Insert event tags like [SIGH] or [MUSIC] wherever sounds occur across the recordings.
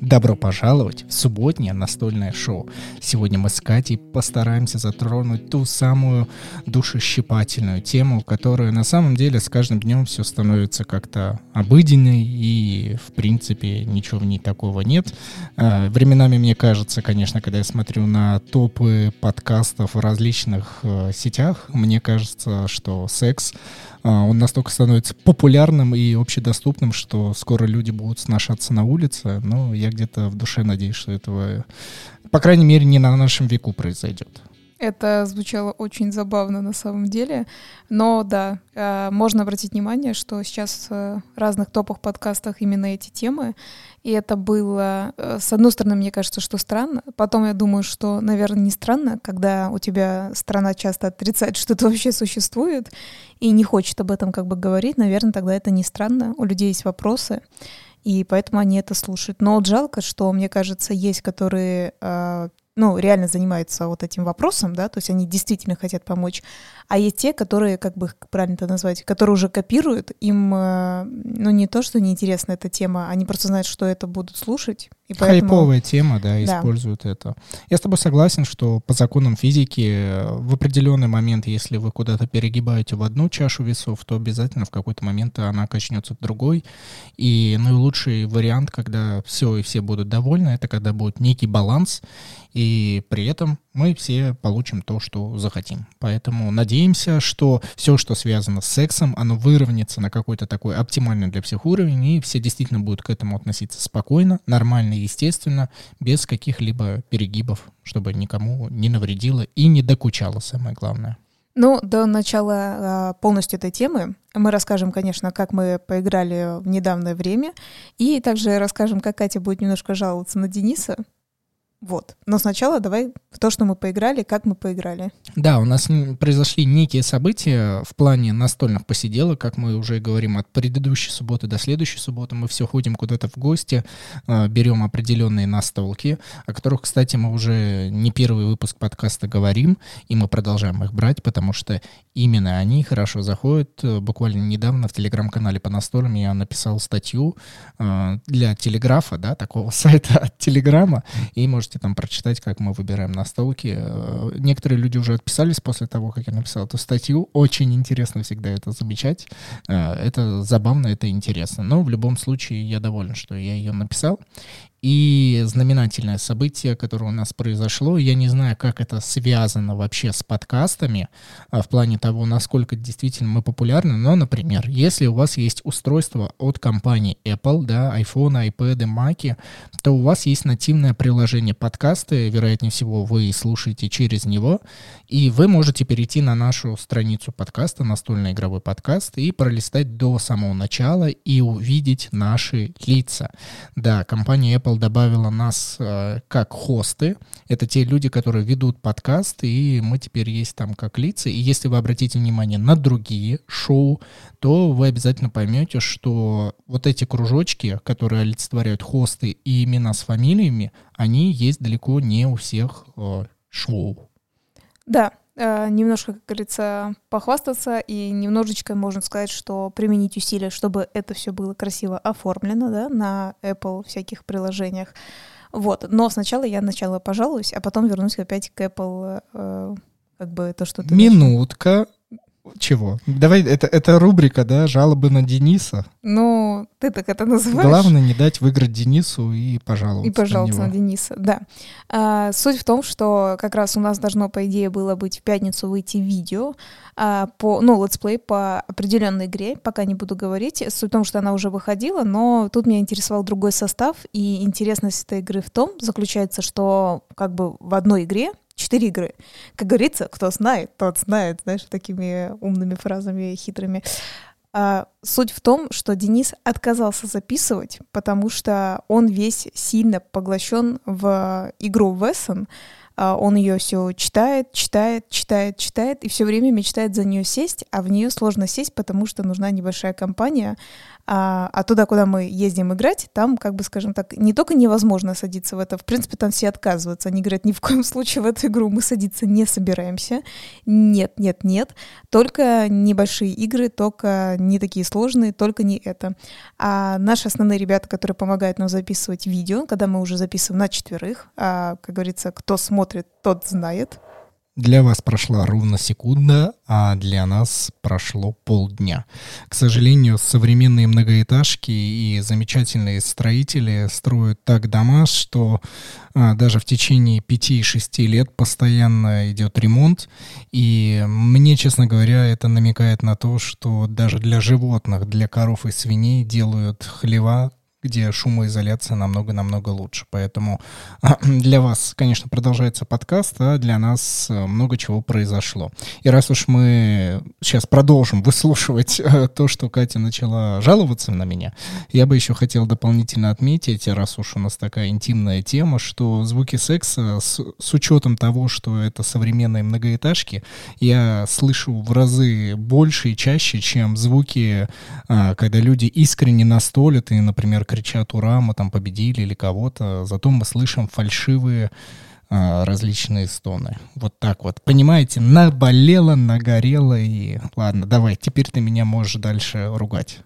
Добро пожаловать в субботнее настольное шоу. Сегодня мы с Катей постараемся затронуть ту самую душещипательную тему, которая на самом деле с каждым днем все становится как-то обыденной и, в принципе, ничего в ней такого нет. А, временами мне кажется, конечно, когда я смотрю на топы подкастов в различных э, сетях, мне кажется, что секс он настолько становится популярным и общедоступным, что скоро люди будут сношаться на улице. Но я где-то в душе надеюсь, что этого, по крайней мере, не на нашем веку произойдет. Это звучало очень забавно на самом деле. Но да, э, можно обратить внимание, что сейчас в разных топах подкастах именно эти темы. И это было, э, с одной стороны, мне кажется, что странно. Потом я думаю, что, наверное, не странно, когда у тебя страна часто отрицает, что это вообще существует, и не хочет об этом как бы говорить. Наверное, тогда это не странно. У людей есть вопросы и поэтому они это слушают. Но вот жалко, что, мне кажется, есть, которые э, ну, реально занимаются вот этим вопросом, да, то есть они действительно хотят помочь, а есть те, которые, как бы правильно это назвать, которые уже копируют, им, э, ну, не то, что неинтересна эта тема, они просто знают, что это будут слушать, и поэтому... Хайповая тема, да, используют да. это. Я с тобой согласен, что по законам физики э, в определенный момент, если вы куда-то перегибаете в одну чашу весов, то обязательно в какой-то момент она качнется в другой. И наилучший вариант, когда все и все будут довольны, это когда будет некий баланс, и при этом мы все получим то, что захотим. Поэтому надеемся, что все, что связано с сексом, оно выровняется на какой-то такой оптимальный для всех уровень, и все действительно будут к этому относиться спокойно, нормально естественно, без каких-либо перегибов, чтобы никому не навредило и не докучало, самое главное. Ну, до начала э, полностью этой темы мы расскажем, конечно, как мы поиграли в недавнее время, и также расскажем, как Катя будет немножко жаловаться на Дениса, вот. Но сначала давай в то, что мы поиграли, как мы поиграли. Да, у нас произошли некие события в плане настольных посиделок, как мы уже говорим, от предыдущей субботы до следующей субботы. Мы все ходим куда-то в гости, а, берем определенные настолки, о которых, кстати, мы уже не первый выпуск подкаста говорим, и мы продолжаем их брать, потому что именно они хорошо заходят. Буквально недавно в телеграм-канале по настолям я написал статью а, для телеграфа, да, такого [LAUGHS] сайта от телеграма, и можете можете там прочитать, как мы выбираем настолки. Э, некоторые люди уже отписались после того, как я написал эту статью. Очень интересно всегда это замечать. Э, это забавно, это интересно. Но в любом случае я доволен, что я ее написал. И знаменательное событие, которое у нас произошло, я не знаю, как это связано вообще с подкастами, а, в плане того, насколько действительно мы популярны, но, например, если у вас есть устройство от компании Apple, да, iPhone, iPad, Mac, то у вас есть нативное приложение подкасты, вероятнее всего, вы слушаете через него, и вы можете перейти на нашу страницу подкаста, настольный игровой подкаст, и пролистать до самого начала и увидеть наши лица. Да, компания Apple добавила нас э, как хосты. Это те люди, которые ведут подкаст, и мы теперь есть там как лица. И если вы обратите внимание на другие шоу, то вы обязательно поймете, что вот эти кружочки, которые олицетворяют хосты и имена с фамилиями, они есть далеко не у всех э, шоу. Да, немножко, как говорится, похвастаться и немножечко можно сказать, что применить усилия, чтобы это все было красиво оформлено, да, на Apple всяких приложениях. Вот. Но сначала я сначала пожалуюсь, а потом вернусь опять к Apple, э, как бы то, что ты... Минутка. Чего? Давай, это, это рубрика, да, жалобы на Дениса. Ну, ты так это называешь. Главное не дать выиграть Денису и пожаловаться И пожаловаться на, на Дениса, да. А, суть в том, что как раз у нас должно, по идее, было быть в пятницу выйти видео а, по, ну, let's play по определенной игре, пока не буду говорить. Суть в том, что она уже выходила, но тут меня интересовал другой состав, и интересность этой игры в том заключается, что как бы в одной игре четыре игры. Как говорится, кто знает, тот знает, знаешь, такими умными фразами хитрыми. А, суть в том, что Денис отказался записывать, потому что он весь сильно поглощен в игру Вессон. А, он ее все читает, читает, читает, читает, и все время мечтает за нее сесть, а в нее сложно сесть, потому что нужна небольшая компания, А, а туда, куда мы ездим играть, там, как бы, скажем так, не только невозможно садиться в это, в принципе, там все отказываются. Они говорят, ни в коем [LAUGHS] случае в эту игру мы садиться не собираемся. Нет, нет, нет. Только небольшие игры, только не такие сложные, только не это. А наши основные ребята, которые помогают нам записывать видео, когда мы уже записываем на четверых, а, как говорится, кто смотрит, тот знает, для вас прошла ровно секунда, а для нас прошло полдня. К сожалению, современные многоэтажки и замечательные строители строят так дома, что а, даже в течение 5-6 лет постоянно идет ремонт. И мне, честно говоря, это намекает на то, что даже для животных, для коров и свиней делают хлева где шумоизоляция намного-намного лучше. Поэтому а, [CLEARS THROAT] для вас, конечно, продолжается подкаст, а для нас э, много чего произошло. И раз уж мы сейчас продолжим выслушивать э, то, что Катя начала жаловаться на меня, я бы еще хотел дополнительно отметить, раз уж у нас такая интимная тема, что звуки секса с, с учетом того, что это современные многоэтажки, я слышу в разы больше и чаще, чем звуки, а, когда люди искренне настолят и, например, кричат «Ура!», мы там победили или кого-то, зато мы слышим фальшивые а, различные стоны. Вот так вот. Понимаете, наболело, нагорело и... Ладно, давай, теперь ты меня можешь дальше ругать.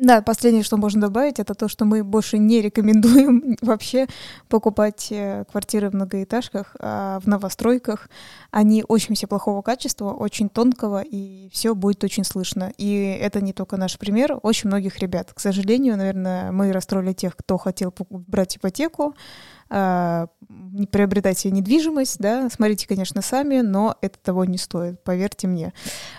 Да, последнее, что можно добавить, это то, что мы больше не рекомендуем [LAUGHS] вообще покупать э, квартиры в многоэтажках, а в новостройках. Они очень все плохого качества, очень тонкого, и все будет очень слышно. И это не только наш пример, очень многих ребят. К сожалению, наверное, мы расстроили тех, кто хотел брать ипотеку, а, приобретать себе недвижимость, да, смотрите, конечно, сами, но это того не стоит, поверьте мне.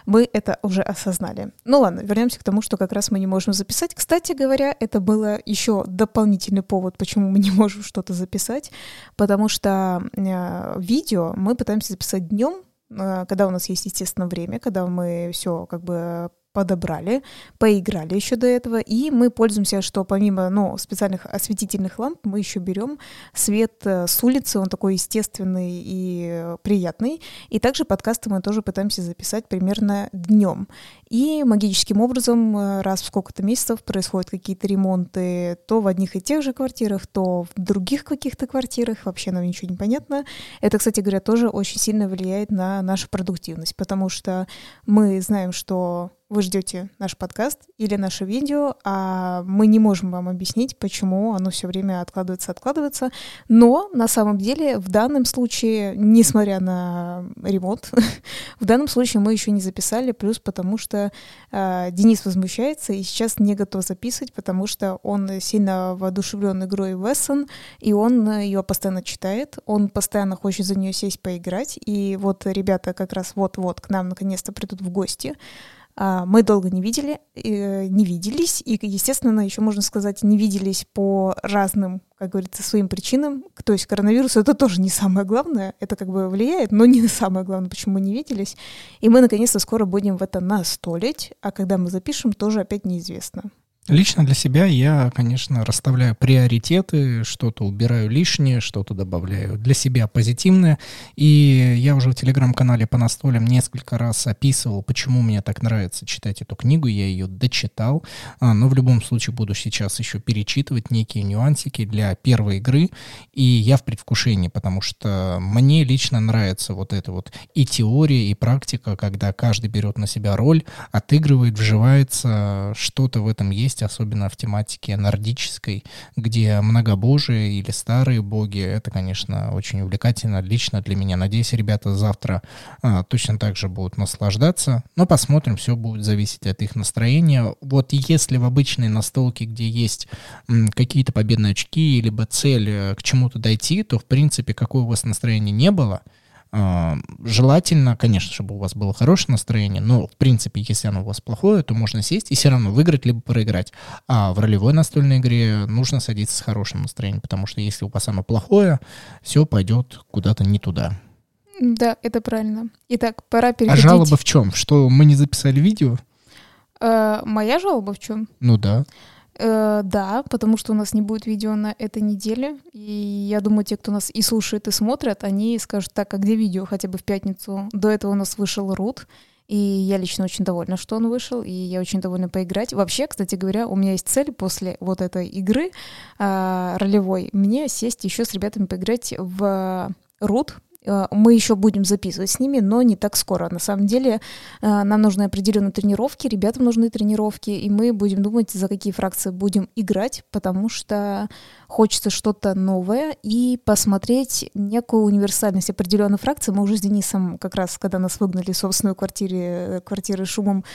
Мы это уже осознали. Ну ладно, вернемся к тому, что как раз мы не можем записать. Кстати говоря, это было еще дополнительный повод, почему мы не можем что-то записать, потому что э, видео мы пытаемся записать днем, э, когда у нас есть, естественно, время, когда мы все как бы подобрали, поиграли еще до этого, и мы пользуемся, что помимо ну, специальных осветительных ламп, мы еще берем свет э, с улицы, он такой естественный и приятный, и также подкасты мы тоже пытаемся записать примерно днем. И магическим образом э, раз в сколько-то месяцев происходят какие-то ремонты то в одних и тех же квартирах, то в других каких-то квартирах, вообще нам ничего не понятно. Это, кстати говоря, тоже очень сильно влияет на нашу продуктивность, потому что мы знаем, что вы ждете наш подкаст или наше видео, а мы не можем вам объяснить, почему оно все время откладывается, откладывается. Но на самом деле в данном случае, несмотря на ремонт, [LAUGHS] в данном случае мы еще не записали, плюс потому что э, Денис возмущается и сейчас не готов записывать, потому что он сильно воодушевлен игрой Вессон, и он ее постоянно читает, он постоянно хочет за нее сесть поиграть, и вот ребята как раз вот-вот к нам наконец-то придут в гости. А, мы долго не видели, не виделись, и, естественно, еще можно сказать, не виделись по разным, как говорится, своим причинам. То есть коронавирус это тоже не самое главное, это как бы влияет, но не [LAUGHS] самое главное, почему мы не виделись. И мы наконец-то скоро будем в это настолить, а когда мы запишем, тоже опять неизвестно. Лично для себя я, конечно, расставляю приоритеты, что-то убираю лишнее, что-то добавляю для себя позитивное. И я уже в телеграм-канале по настолям несколько раз описывал, почему мне так нравится читать эту книгу. Я ее дочитал, а, но в любом случае буду сейчас еще перечитывать некие нюансики для первой игры. И я в предвкушении, потому что мне лично нравится вот эта вот и теория, и практика, когда каждый берет на себя роль, отыгрывает, вживается, что-то в этом есть есть, особенно в тематике нордической, где многобожие или старые боги. Это, конечно, очень увлекательно лично для меня. Надеюсь, ребята завтра а, точно так же будут наслаждаться. Но посмотрим, все будет зависеть от их настроения. Вот если в обычной настолке, где есть какие-то победные очки, либо цель э, к чему-то дойти, то, в принципе, какое у вас настроение не было — желательно, конечно, чтобы у вас было хорошее настроение, но, в принципе, если оно у вас плохое, то можно сесть и все равно выиграть либо проиграть. А в ролевой настольной игре нужно садиться с хорошим настроением, потому что если у вас оно плохое, все пойдет куда-то не туда. Да, это правильно. Итак, пора перейти. А жалоба в чем? Что мы не записали видео? Э, моя жалоба в чем? Ну да. Э, да, потому что у нас не будет видео на этой неделе. И я думаю, те, кто нас и слушает, и смотрят, они скажут, так, а где видео хотя бы в пятницу? До этого у нас вышел Рут. И я лично очень довольна, что он вышел, и я очень довольна поиграть. Вообще, кстати говоря, у меня есть цель после вот этой игры э, ролевой мне сесть еще с ребятами поиграть в Э, мы еще будем записывать с ними, но не так скоро. На самом деле э, нам нужны определенные тренировки, ребятам нужны тренировки, и мы будем думать, за какие фракции будем играть, потому что хочется что-то новое и посмотреть некую универсальность определенной фракции. Мы уже с Денисом как раз, когда нас выгнали в собственную квартире, э, квартиры шумом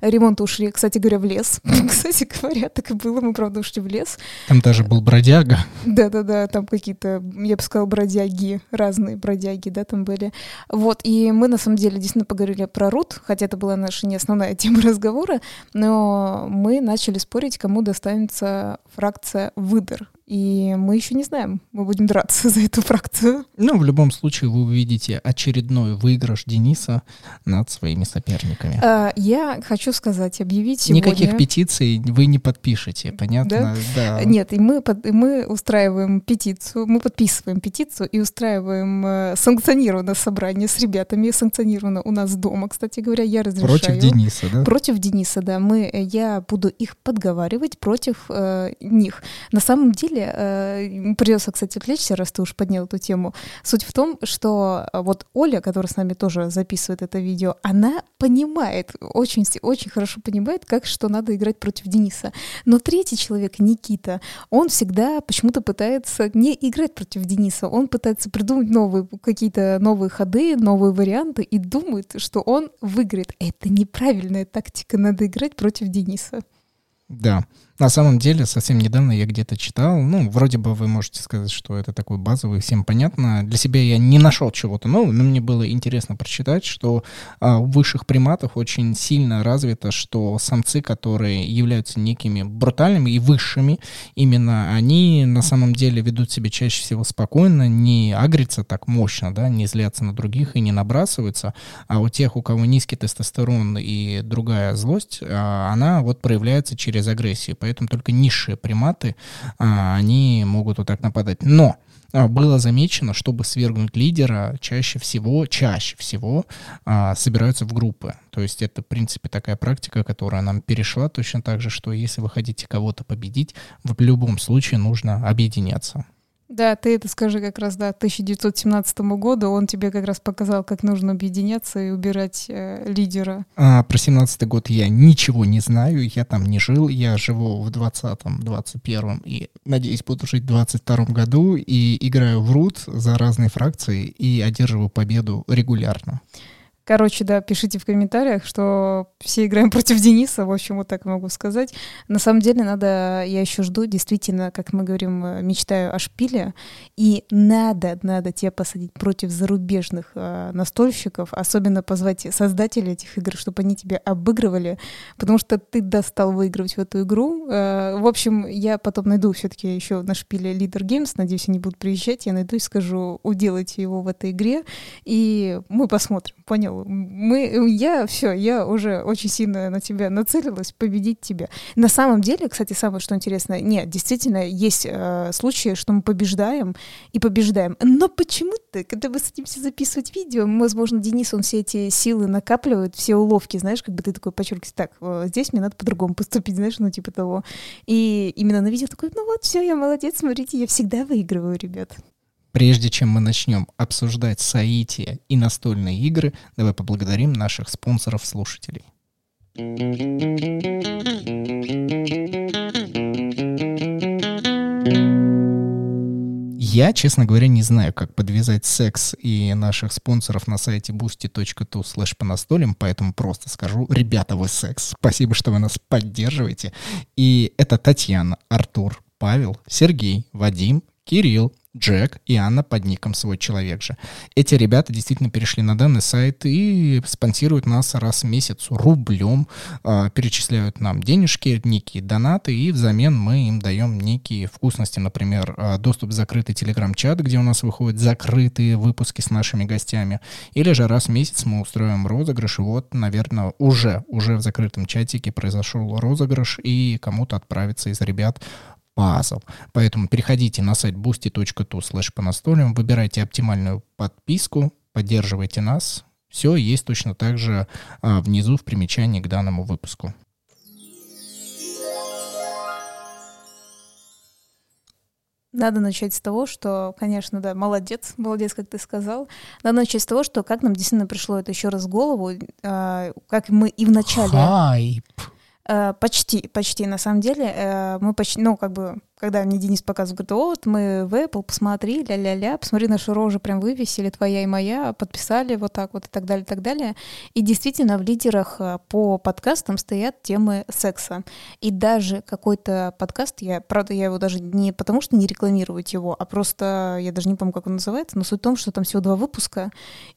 ремонта ушли, кстати говоря, в лес. [LAUGHS] кстати говоря, так и было, мы, правда, ушли в лес. Там даже был бродяга. Да-да-да, там какие-то, я бы сказала, бродяги, разные бродяги да, там были. Вот, и мы на самом деле действительно поговорили про Рут, хотя это была наша не основная [LAUGHS] тема разговора, но мы начали спорить, кому достанется фракция выдор. И мы еще не знаем, мы будем драться [LAUGHS] за эту фракцию. Ну, в любом случае, вы увидите очередной выигрыш Дениса над своими соперниками. А, я хочу сказать, объявить сегодня... Никаких петиций вы не подпишете, понятно? Да? Да. Нет, и мы, под, и мы устраиваем петицию, мы подписываем петицию и устраиваем э, санкционированное собрание с ребятами, санкционировано у нас дома, кстати говоря, я разрешаю. Против Дениса, да? Против Дениса, да. Мы, э, я буду их подговаривать против э, них. На самом деле деле, э, придется, кстати, отвлечься, раз ты уж поднял эту тему. Суть в том, что э, вот Оля, которая с нами тоже записывает это видео, она понимает, очень, очень хорошо понимает, как что надо играть против Дениса. Но третий человек, Никита, он всегда почему-то пытается не играть против Дениса, он пытается придумать новые какие-то новые ходы, новые варианты и думает, что он выиграет. Это неправильная тактика, надо играть против Дениса. Да. На самом деле, совсем недавно я где-то читал, ну, вроде бы вы можете сказать, что это такой базовый, всем понятно. Для себя я не нашел чего-то нового, но мне было интересно прочитать, что а, у высших приматов очень сильно развито, что самцы, которые являются некими брутальными и высшими, именно они на самом деле ведут себя чаще всего спокойно, не агрятся так мощно, да, не злятся на других и не набрасываются, а у тех, у кого низкий тестостерон и другая злость, а, она вот проявляется через агрессию поэтому только низшие приматы, а, они могут вот так нападать. Но а, было замечено, чтобы свергнуть лидера, чаще всего, чаще всего а, собираются в группы. То есть это, в принципе, такая практика, которая нам перешла точно так же, что если вы хотите кого-то победить, в любом случае нужно объединяться. Да, ты это скажи как раз, да, 1917 году он тебе как раз показал, как нужно объединяться и убирать э, лидера. А, про 17 год я ничего не знаю, я там не жил, я живу в 20-м, 21-м и, надеюсь, буду жить в 22-м году и играю в рут за разные фракции и одерживаю победу регулярно. Короче, да, пишите в комментариях, что все играем [LAUGHS] против Дениса, в общем, вот так могу сказать. На самом деле надо, я еще жду, действительно, как мы говорим, э, мечтаю о шпиле, и надо, надо тебя посадить против зарубежных э, настольщиков, особенно позвать создателей этих игр, чтобы они тебя обыгрывали, потому что ты достал выигрывать в эту игру. Э, в общем, я потом найду все-таки еще на шпиле Leader Games, надеюсь, они будут приезжать, я найду и скажу, уделайте его в этой игре, и мы посмотрим, понял? Мы, я все, я уже очень сильно на тебя нацелилась победить тебя. На самом деле, кстати, самое что интересно, нет, действительно есть э, случаи, что мы побеждаем и побеждаем. Но почему-то, когда мы садимся записывать видео, возможно, Денис, он все эти силы накапливает, все уловки, знаешь, как бы ты такой подчеркиваешь, так, здесь мне надо по-другому поступить, знаешь, ну типа того. И именно на видео такой, ну вот, все, я молодец, смотрите, я всегда выигрываю, ребят. Прежде чем мы начнем обсуждать соития и настольные игры, давай поблагодарим наших спонсоров-слушателей. Я, честно говоря, не знаю, как подвязать секс и наших спонсоров на сайте boosty.tu slash по настолям, поэтому просто скажу, ребята, вы секс. Спасибо, что вы нас поддерживаете. И это Татьяна, Артур, Павел, Сергей, Вадим, Кирилл, Джек и Анна под ником «Свой человек же». Эти ребята действительно перешли на данный сайт и спонсируют нас раз в месяц рублем, э, перечисляют нам денежки, некие донаты, и взамен мы им даем некие вкусности, например, э, доступ в закрытый телеграм-чат, где у нас выходят закрытые выпуски с нашими гостями, или же раз в месяц мы устроим розыгрыш, и вот, наверное, уже, уже в закрытом чатике произошел розыгрыш, и кому-то отправится из ребят пазл. Поэтому переходите на сайт boosty.tu slash по настольным, выбирайте оптимальную подписку, поддерживайте нас. Все есть точно так же а, внизу в примечании к данному выпуску. Надо начать с того, что, конечно, да, молодец, молодец, как ты сказал. Надо начать с того, что как нам действительно пришло это еще раз в голову, э, как мы и в начале... Хайп. Э, почти, почти, на самом деле. Э, мы почти, ну, как бы когда мне Денис показывает, говорит, вот мы в Apple, посмотри, ля-ля-ля, посмотри, наши рожи прям вывесили, твоя и моя, подписали вот так вот и так далее, и так далее. И действительно в лидерах э, по подкастам стоят темы секса. И даже какой-то подкаст, я, правда, я его даже не потому, что не рекламировать его, а просто, я даже не помню, как он называется, но суть в том, что там всего два выпуска,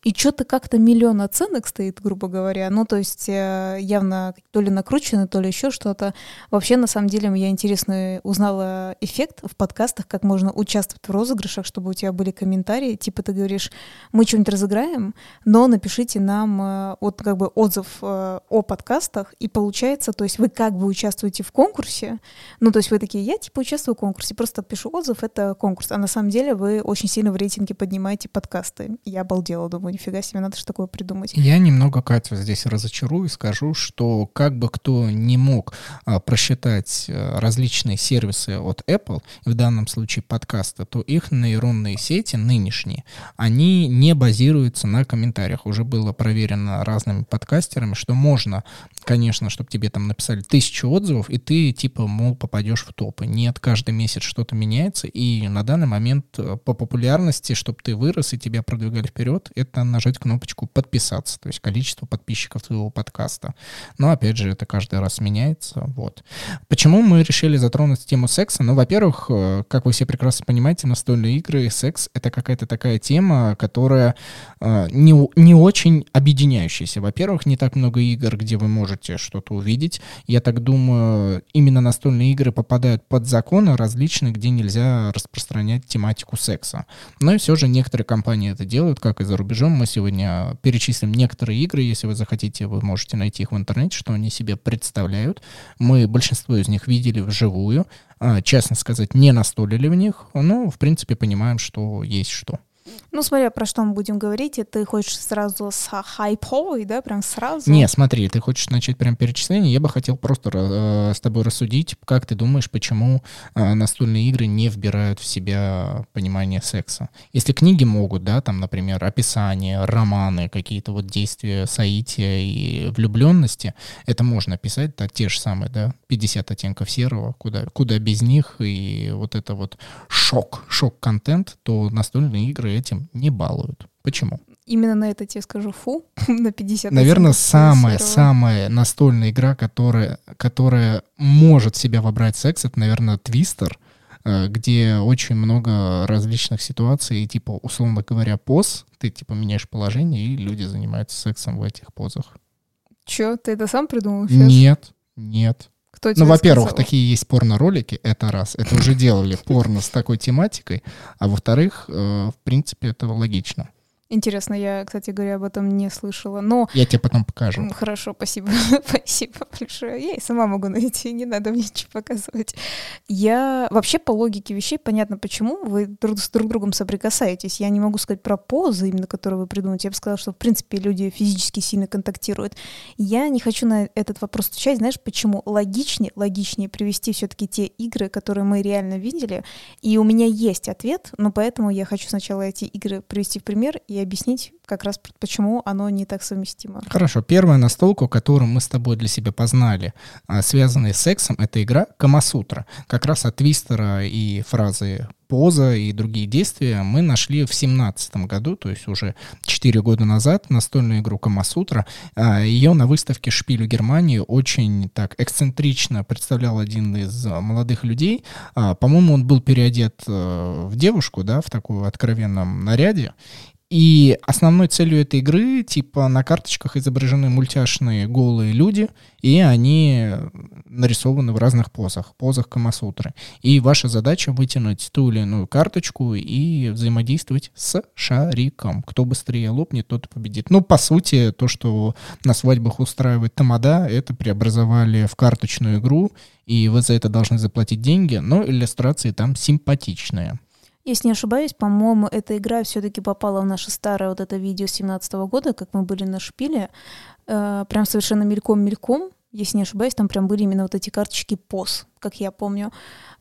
и что-то как-то миллион оценок стоит, грубо говоря. Ну, то есть э, явно то ли накручено, то ли еще что-то. Вообще, на самом деле, я интересно узнала эффект в подкастах, как можно участвовать в розыгрышах, чтобы у тебя были комментарии, типа ты говоришь, мы что-нибудь разыграем, но напишите нам э, вот как бы отзыв э, о подкастах, и получается, то есть вы как бы участвуете в конкурсе, ну то есть вы такие, я типа участвую в конкурсе, просто отпишу отзыв, это конкурс, а на самом деле вы очень сильно в рейтинге поднимаете подкасты. Я обалдела, думаю, нифига себе, надо же такое придумать. Я немного Катю здесь разочарую и скажу, что как бы кто не мог а, просчитать а, различные сервисы от от Apple, в данном случае подкаста, то их нейронные сети нынешние, они не базируются на комментариях. Уже было проверено разными подкастерами, что можно, конечно, чтобы тебе там написали тысячу отзывов, и ты типа, мол, попадешь в топы. Нет, каждый месяц что-то меняется, и на данный момент э, по популярности, чтобы ты вырос и тебя продвигали вперед, это нажать кнопочку подписаться, то есть количество подписчиков твоего подкаста. Но опять же, это каждый раз меняется. Вот. Почему мы решили затронуть тему секса? Ну, во-первых, э, как вы все прекрасно понимаете, настольные игры и секс — это какая-то такая тема, которая э, не, не очень объединяющаяся. Во-первых, не так много игр, где вы можете что-то увидеть. Я так думаю, именно настольные игры попадают под законы различные, где нельзя распространять тематику секса. Но и все же некоторые компании это делают, как и за рубежом. Мы сегодня перечислим некоторые игры, если вы захотите, вы можете найти их в интернете, что они себе представляют. Мы большинство из них видели вживую. А, честно сказать, не настолили в них, но, в принципе, понимаем, что есть что. Ну, смотря про что мы будем говорить, ты хочешь сразу с хайповой, да, прям сразу? Не, смотри, ты хочешь начать прям перечисление, я бы хотел просто э, с тобой рассудить, как ты думаешь, почему э, настольные игры не вбирают в себя понимание секса. Если книги могут, да, там, например, описание, романы, какие-то вот действия соития и влюбленности, это можно писать, да, те же самые, да, 50 оттенков серого, куда, куда без них, и вот это вот шок, шок-контент, то настольные игры этим не балуют. Почему? Именно на это тебе скажу фу, [LAUGHS] на 50 Наверное, самая-самая настольная игра, которая, которая может себя вобрать секс, это, наверное, Твистер, э, где очень много различных ситуаций, типа, условно говоря, поз, ты, типа, меняешь положение, и люди занимаются сексом в этих позах. Че, ты это сам придумал сейчас? Нет, нет. Кто ну, во-первых, такие есть порно-ролики, это раз. Это уже делали [LAUGHS] порно с такой тематикой. А во-вторых, э, в принципе, это логично. Интересно, я, кстати говоря, об этом не слышала, но... Я тебе потом покажу. Хорошо, спасибо. [LAUGHS] спасибо большое. Я и сама могу найти, не надо мне ничего показывать. Я... Вообще, по логике вещей, понятно, почему вы друг с друг другом соприкасаетесь. Я не могу сказать про позы, именно которые вы придумаете. Я бы сказала, что, в принципе, люди физически сильно контактируют. Я не хочу на этот вопрос отвечать. Знаешь, почему? Логичнее, логичнее привести все таки те игры, которые мы реально видели. И у меня есть ответ, но поэтому я хочу сначала эти игры привести в пример и объяснить как раз почему оно не так совместимо. Хорошо. Первая настолка, которую мы с тобой для себя познали, а, связанная с сексом, это игра Камасутра. Как раз от Твистера и фразы поза и другие действия мы нашли в семнадцатом году, то есть уже 4 года назад, настольную игру Камасутра. А, Ее на выставке Шпилю Германии очень так эксцентрично представлял один из молодых людей. А, по-моему, он был переодет э, в девушку, да, в таком откровенном наряде. И основной целью этой игры, типа, на карточках изображены мультяшные голые люди, и они нарисованы в разных позах, позах Камасутры. И ваша задача вытянуть ту или иную карточку и взаимодействовать с шариком. Кто быстрее лопнет, тот и победит. Ну, по сути, то, что на свадьбах устраивает Тамада, это преобразовали в карточную игру, и вы за это должны заплатить деньги, но иллюстрации там симпатичные. Если не ошибаюсь, по-моему, эта игра все-таки попала в наше старое вот это видео 17 года, как мы были на шпиле. Э, прям совершенно мельком-мельком. Если не ошибаюсь, там прям были именно вот эти карточки POS, как я помню.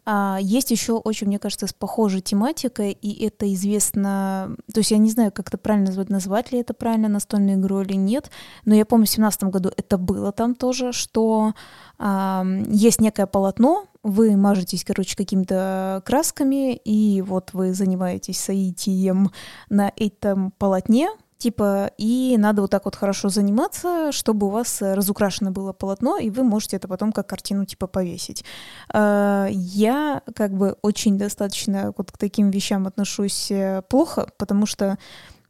А есть еще очень, мне кажется, с похожей тематикой, и это известно... То есть я не знаю, как это правильно назвать, назвать ли это правильно настольную игру или нет, но я помню, в 2017 году это было там тоже, что а, есть некое полотно, вы мажетесь, короче, какими-то красками, и вот вы занимаетесь соитием на этом полотне, типа, и надо вот так вот хорошо заниматься, чтобы у вас разукрашено было полотно, и вы можете это потом как картину, типа, повесить. А, я как бы очень достаточно вот к таким вещам отношусь э, плохо, потому что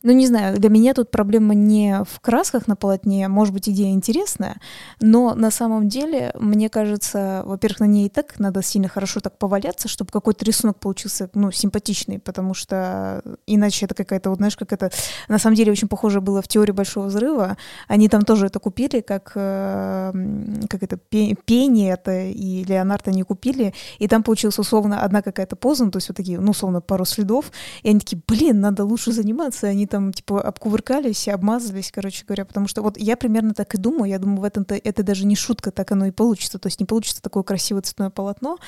ну, не знаю, для меня тут проблема не в красках на полотне, может быть, идея интересная, но на самом деле, мне кажется, во-первых, на ней и так надо сильно хорошо так поваляться, чтобы какой-то рисунок получился, ну, симпатичный, потому что иначе это какая-то, вот знаешь, как это, на самом деле, очень похоже было в теории Большого Взрыва, они там тоже это купили, как, э, как это, пение это, и Леонардо не купили, и там получилась условно одна какая-то поза, ну, то есть вот такие, ну, условно, пару следов, и они такие, блин, надо лучше заниматься, они там, типа, обкувыркались и обмазались, короче говоря, потому что вот я примерно так и думаю, я думаю, в этом-то это даже не шутка, так оно и получится, то есть не получится такое красивое цветное полотно,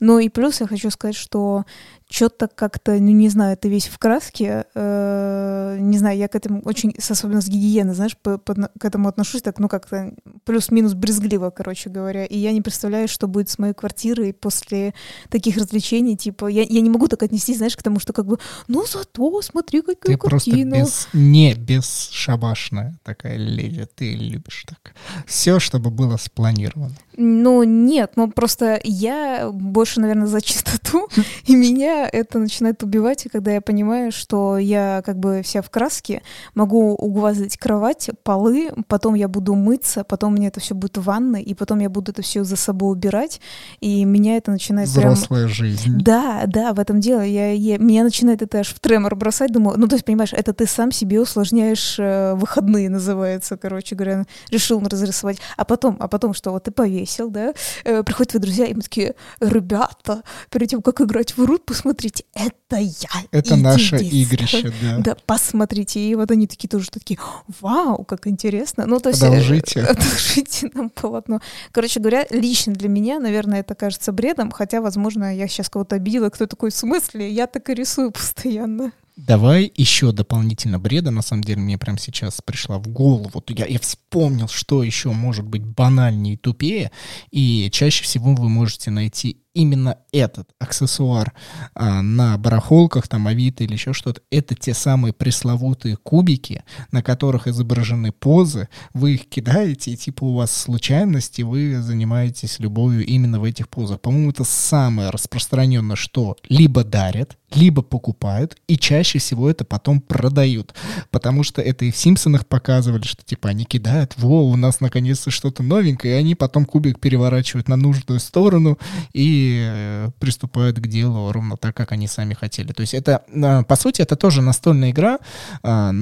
но и плюс я хочу сказать, что что-то как-то, ну, не знаю, ты весь в краске, э, не знаю, я к этому очень, особенно с гигиены, знаешь, по, по, к этому отношусь так, ну, как-то плюс-минус брезгливо, короче говоря, и я не представляю, что будет с моей квартирой после таких развлечений, типа, я, я не могу так отнестись, знаешь, к тому, что как бы, ну, зато смотри, какая ты картина. Ты просто без, не бесшабашная такая леди, ты любишь так. Все, чтобы было спланировано. Ну, нет, ну, просто я больше, наверное, за чистоту, [LAUGHS] и меня это начинает убивать, когда я понимаю, что я как бы вся в краске, могу углазить кровать, полы, потом я буду мыться, потом меня это все будет в ванной, и потом я буду это все за собой убирать, и меня это начинает Взрослая прям... жизнь. Да, да, в этом дело. Я, я, меня начинает это аж в тремор бросать, думаю, ну, то есть, понимаешь, это ты сам себе усложняешь э, выходные, называется, короче говоря, решил разрисовать. А потом, а потом что, вот ты повесил, да, э, приходят твои друзья, и мы такие, ребята, перед тем, как играть в рут, посмотрите, посмотрите, это я. Это наше игрище, [LAUGHS] да. Да, посмотрите. И вот они такие тоже такие, вау, как интересно. Ну, то есть... Одолжите. [LAUGHS] Одолжите нам полотно. Короче говоря, лично для меня, наверное, это кажется бредом, хотя, возможно, я сейчас кого-то обидела, кто такой, в смысле? Я так и рисую постоянно. Давай еще дополнительно бреда, на самом деле, мне прямо сейчас пришла в голову. Я, я вспомнил, что еще может быть банальнее и тупее, и чаще всего вы можете найти именно этот аксессуар а, на барахолках, там, Авито или еще что-то, это те самые пресловутые кубики, на которых изображены позы, вы их кидаете, и типа у вас случайность, и вы занимаетесь любовью именно в этих позах. По-моему, это самое распространенное, что либо дарят, либо покупают, и чаще всего это потом продают. Потому что это и в Симпсонах показывали, что типа они кидают, во, у нас наконец-то что-то новенькое, и они потом кубик переворачивают на нужную сторону, и Э, приступают к делу ровно так, как они сами хотели. То есть это, а, по сути, это тоже настольная игра, а,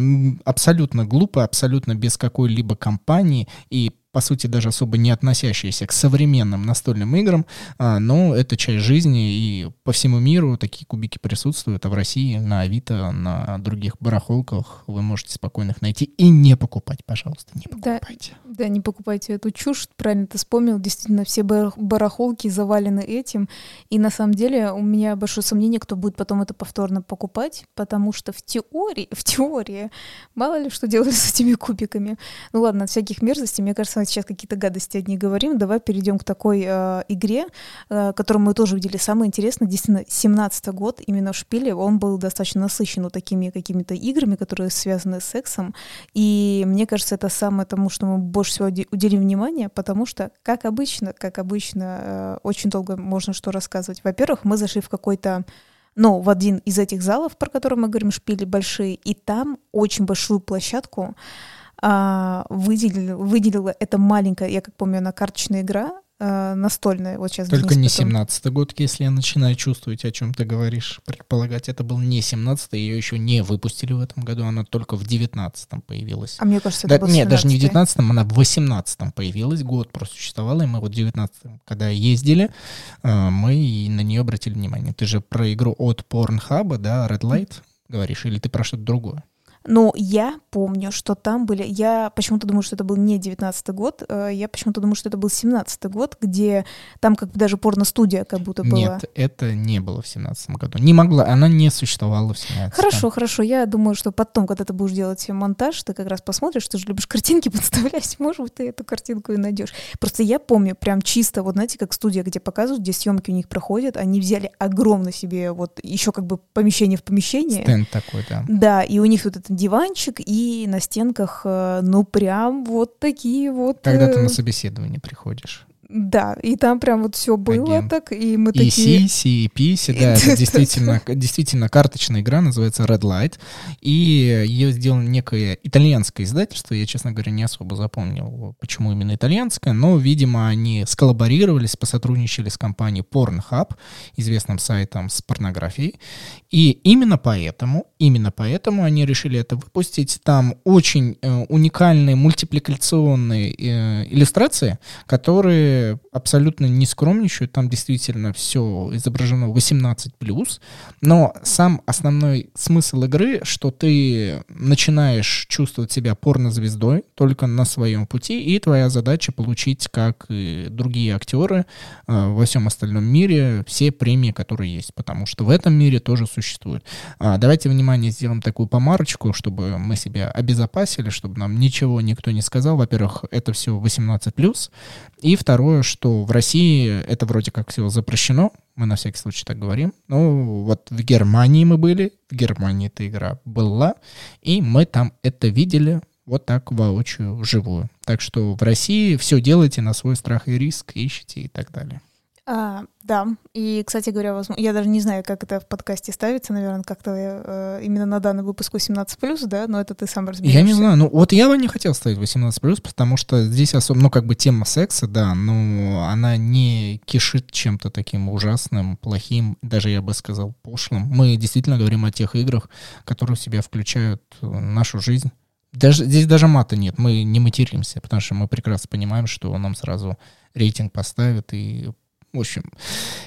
абсолютно глупая, абсолютно без какой-либо компании, и по сути, даже особо не относящиеся к современным настольным играм, а, но это часть жизни, и по всему миру такие кубики присутствуют, а в России на Авито, на других барахолках вы можете спокойно их найти и не покупать, пожалуйста, не покупайте. Да, да не покупайте эту чушь, правильно ты вспомнил, действительно, все барахолки завалены этим, и на самом деле у меня большое сомнение, кто будет потом это повторно покупать, потому что в теории, в теории, мало ли что делали с этими кубиками. Ну ладно, от всяких мерзостей, мне кажется, сейчас какие-то гадости одни говорим, давай перейдем к такой э, игре, э, которую мы тоже видели. Самое интересное, действительно, 17 год, именно в шпиле, он был достаточно насыщен вот такими какими-то играми, которые связаны с сексом. И мне кажется, это самое тому, что мы больше всего уделим внимание, потому что, как обычно, как обычно, э, очень долго можно что рассказывать. Во-первых, мы зашли в какой-то ну, в один из этих залов, про который мы говорим, шпили большие, и там очень большую площадку, а, выделила, выделила это маленькая, я как помню, она карточная игра, э, настольная. Вот сейчас Только не 17-й год, если я начинаю чувствовать, о чем ты говоришь. Предполагать, это был не 17-й, ее еще не выпустили в этом году, она только в 19-м появилась. А мне кажется, Да, это был нет, даже не в 17-й. 19-м, она в 18-м появилась, год просто существовала, и мы вот в 19-м, когда ездили, э, мы и на нее обратили внимание. Ты же про игру от Pornhub, да, Red Light говоришь, или ты про что-то другое? Но я помню, что там были... Я почему-то думаю, что это был не 19 год, э, я почему-то думаю, что это был 17 год, где там как бы даже порно-студия как будто была. Нет, это не было в 17 году. Не могла, она не существовала в 17 Хорошо, хорошо. Я думаю, что потом, когда ты будешь делать монтаж, ты как раз посмотришь, ты же любишь картинки [LAUGHS] подставлять. Может быть, ты эту картинку и найдешь. Просто я помню прям чисто, вот знаете, как студия, где показывают, где съемки у них проходят, они взяли огромно себе вот еще как бы помещение в помещение. Стенд такой, да. Да, и у них вот этот диванчик, и на стенках, э, ну, прям вот такие вот... Когда ты э, на собеседование приходишь. Да, и там прям вот все было Агент. так, и мы И такие... Сиси, и Писи, да, это [LAUGHS] действительно, действительно карточная игра, называется Red Light, и ее сделало некое итальянское издательство, я, честно говоря, не особо запомнил, почему именно итальянское, но, видимо, они сколлаборировались, посотрудничали с компанией Pornhub, известным сайтом с порнографией, и именно поэтому, именно поэтому они решили это выпустить. Там очень э, уникальные мультипликационные э, иллюстрации, которые абсолютно не скромничают. Там действительно все изображено 18+. Но сам основной смысл игры, что ты начинаешь чувствовать себя порнозвездой только на своем пути, и твоя задача получить, как и другие актеры э, во всем остальном мире, все премии, которые есть, потому что в этом мире тоже существует. А, давайте, внимание, сделаем такую помарочку, чтобы мы себя обезопасили, чтобы нам ничего никто не сказал. Во-первых, это все 18+. И второе, что в России это вроде как все запрещено, мы на всякий случай так говорим. Ну, вот в Германии мы были, в Германии эта игра была, и мы там это видели вот так воочию, вживую. Так что в России все делайте на свой страх и риск, ищите и так далее. А, да, и, кстати говоря, возможно, я даже не знаю, как это в подкасте ставится, наверное, как-то э, именно на данный выпуск 18+, да, но это ты сам разберешься. Я не знаю, ну вот я бы не хотел ставить 18+, потому что здесь особо, ну как бы тема секса, да, но она не кишит чем-то таким ужасным, плохим, даже я бы сказал пошлым. Мы действительно говорим о тех играх, которые в себя включают э, нашу жизнь. Даже, здесь даже мата нет, мы не материмся, потому что мы прекрасно понимаем, что нам сразу рейтинг поставят и в общем,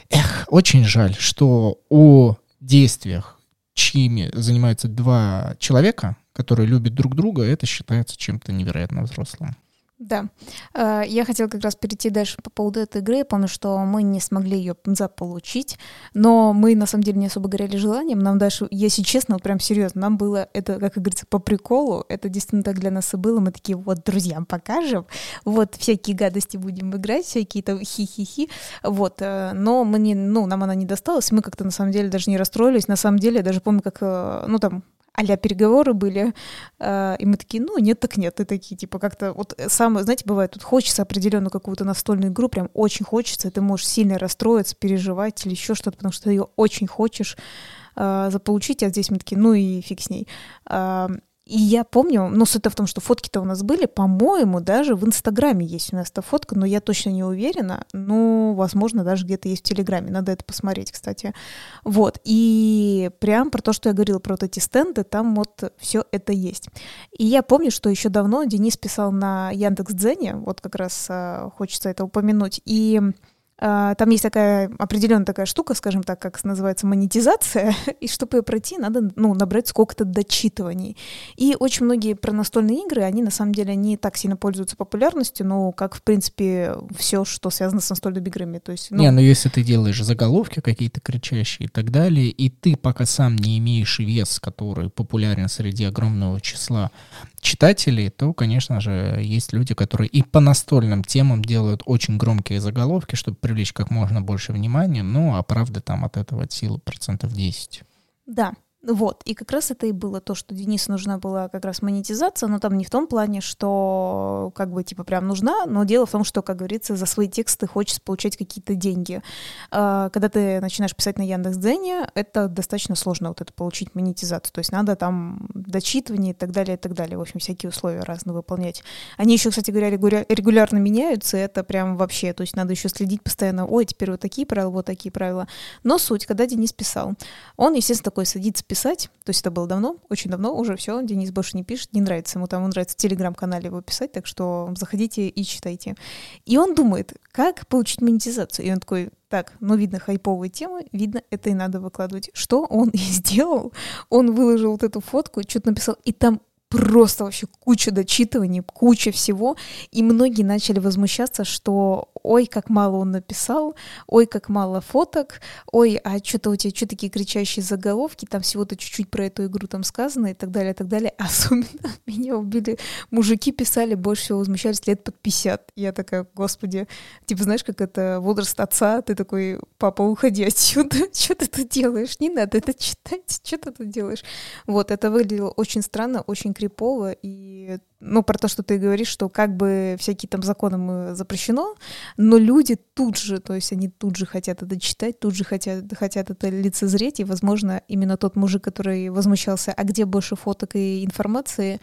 эх, очень жаль, что о действиях, чьими занимаются два человека, которые любят друг друга, это считается чем-то невероятно взрослым. Да. Э, Я хотела как раз перейти дальше по поводу этой игры. Я помню, что мы не смогли ее заполучить, но мы на самом деле не особо горели желанием. Нам дальше, если честно, вот прям серьезно, нам было это, как говорится, по приколу. Это действительно так для нас и было. Мы такие, вот, друзьям покажем, вот, всякие гадости будем играть, всякие там хи-хи-хи. Вот, э, но мы не, ну, нам она не досталась. Мы как-то на самом деле даже не расстроились. На самом деле, я даже помню, как, э, ну, там, а переговоры были, э, и мы такие, ну, нет, так нет, и такие, типа, как-то, вот самое, знаете, бывает, тут хочется определенную какую-то настольную игру, прям очень хочется, ты можешь сильно расстроиться, переживать или еще что-то, потому что ты ее очень хочешь э, заполучить, а здесь мы такие, ну и фиг с ней. И я помню, ну, суть в том, что фотки-то у нас были, по-моему, даже в Инстаграме есть у нас эта фотка, но я точно не уверена. Ну, возможно, даже где-то есть в Телеграме. Надо это посмотреть, кстати. Вот. И прям про то, что я говорила про вот эти стенды, там вот все это есть. И я помню, что еще давно Денис писал на Яндекс.Дзене, вот как раз а, хочется это упомянуть, и там есть такая определенная такая штука, скажем так, как называется монетизация, [LAUGHS] и чтобы ее пройти, надо ну, набрать сколько-то дочитываний. И очень многие про настольные игры, они на самом деле не так сильно пользуются популярностью, но как, в принципе, все, что связано с настольными играми. То есть, ну, Не, ну если ты делаешь заголовки какие-то кричащие и так далее, и ты пока сам не имеешь вес, который популярен среди огромного числа читателей, то, конечно же, есть люди, которые и по настольным темам делают очень громкие заголовки, чтобы привлечь как можно больше внимания, ну, а правда там от этого от силы процентов 10. Да, Вот, и как раз это и было то, что Денису нужна была как раз монетизация, но там не в том плане, что как бы типа прям нужна, но дело в том, что, как говорится, за свои тексты хочется получать какие-то деньги. А, когда ты начинаешь писать на Яндекс.Дзене, это достаточно сложно вот это получить монетизацию, то есть надо там дочитывание и так далее, и так далее, в общем, всякие условия разные выполнять. Они еще, кстати говоря, регулярно меняются, это прям вообще, то есть надо еще следить постоянно, ой, теперь вот такие правила, вот такие правила. Но суть, когда Денис писал, он, естественно, такой садится писать. То есть это было давно, очень давно, уже все, Денис больше не пишет, не нравится ему там, ему нравится в телеграм-канале его писать, так что заходите и читайте. И он думает, как получить монетизацию. И он такой, так, ну, видно хайповые темы, видно, это и надо выкладывать. Что он [LAUGHS] и сделал? Он выложил вот эту фотку, что-то написал, и там просто вообще куча дочитываний, куча всего, и многие начали возмущаться, что ой, как мало он написал, ой, как мало фоток, ой, а что-то у тебя что такие кричащие заголовки, там всего-то чуть-чуть про эту игру там сказано и так далее, и так далее. [LAUGHS] Особенно меня убили, мужики писали, больше всего возмущались лет под 50. Я такая, господи, типа, знаешь, как это возраст отца, ты такой, папа, уходи отсюда, [LAUGHS] что ты тут делаешь, не надо это читать, что ты тут делаешь. Вот, это выглядело очень странно, очень крипово, и, ну, про то, что ты говоришь, что как бы всякие там законы запрещено, но люди тут же, то есть они тут же хотят это читать, тут же хотят, хотят это лицезреть, и, возможно, именно тот мужик, который возмущался, а где больше фоток и информации,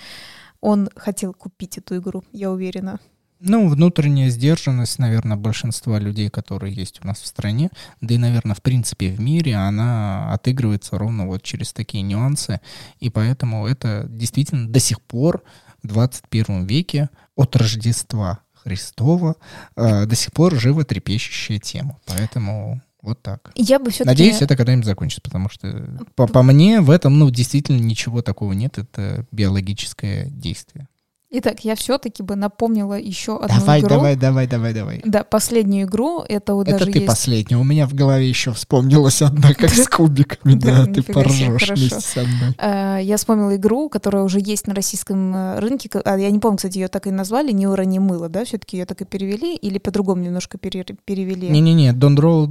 он хотел купить эту игру, я уверена. Ну, внутренняя сдержанность, наверное, большинства людей, которые есть у нас в стране, да и, наверное, в принципе в мире, она отыгрывается ровно вот через такие нюансы. И поэтому это действительно до сих пор в 21 веке от Рождества Христова э, до сих пор живо трепещущая тема. Поэтому вот так. Я бы все-таки... Надеюсь, это когда-нибудь закончится, потому что по, по мне в этом, ну, действительно ничего такого нет. Это биологическое действие. Итак, я все-таки бы напомнила еще одну давай, игру. Давай, давай, давай, давай, Да, последнюю игру. Это вот это даже ты есть... последняя. У меня в голове еще вспомнилась одна, как с кубиками. Да, ты поржешь вместе со мной. Э, я вспомнила игру, которая уже есть на российском э, рынке. А, я не помню, кстати, ее так и назвали. Не ура, не мыло, да? Все-таки ее так и перевели? Или по-другому немножко перевели? Не-не-не, don't drop,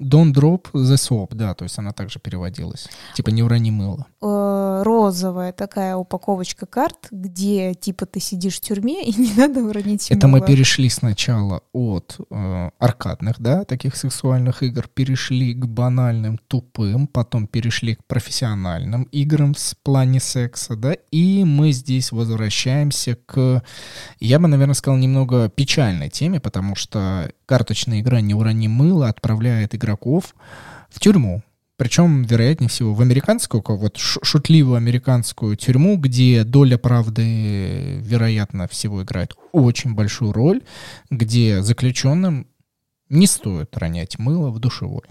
don't drop the soap, да, то есть она также переводилась. Типа не урони мыло. Э, розовая такая упаковочка карт, где типа ты сидишь в тюрьме, [LAUGHS] и не надо уронить Это мы перешли сначала от э, аркадных, да, таких сексуальных игр, перешли к банальным, тупым, потом перешли к профессиональным играм в плане секса, да, и мы здесь возвращаемся к, я бы, наверное, сказал, немного печальной теме, потому что карточная игра «Не урони мыло» отправляет игроков в тюрьму, причем, вероятнее всего, в американскую, вот шутливую американскую тюрьму, где доля правды, вероятно, всего играет очень большую роль, где заключенным не стоит ронять мыло в душевой.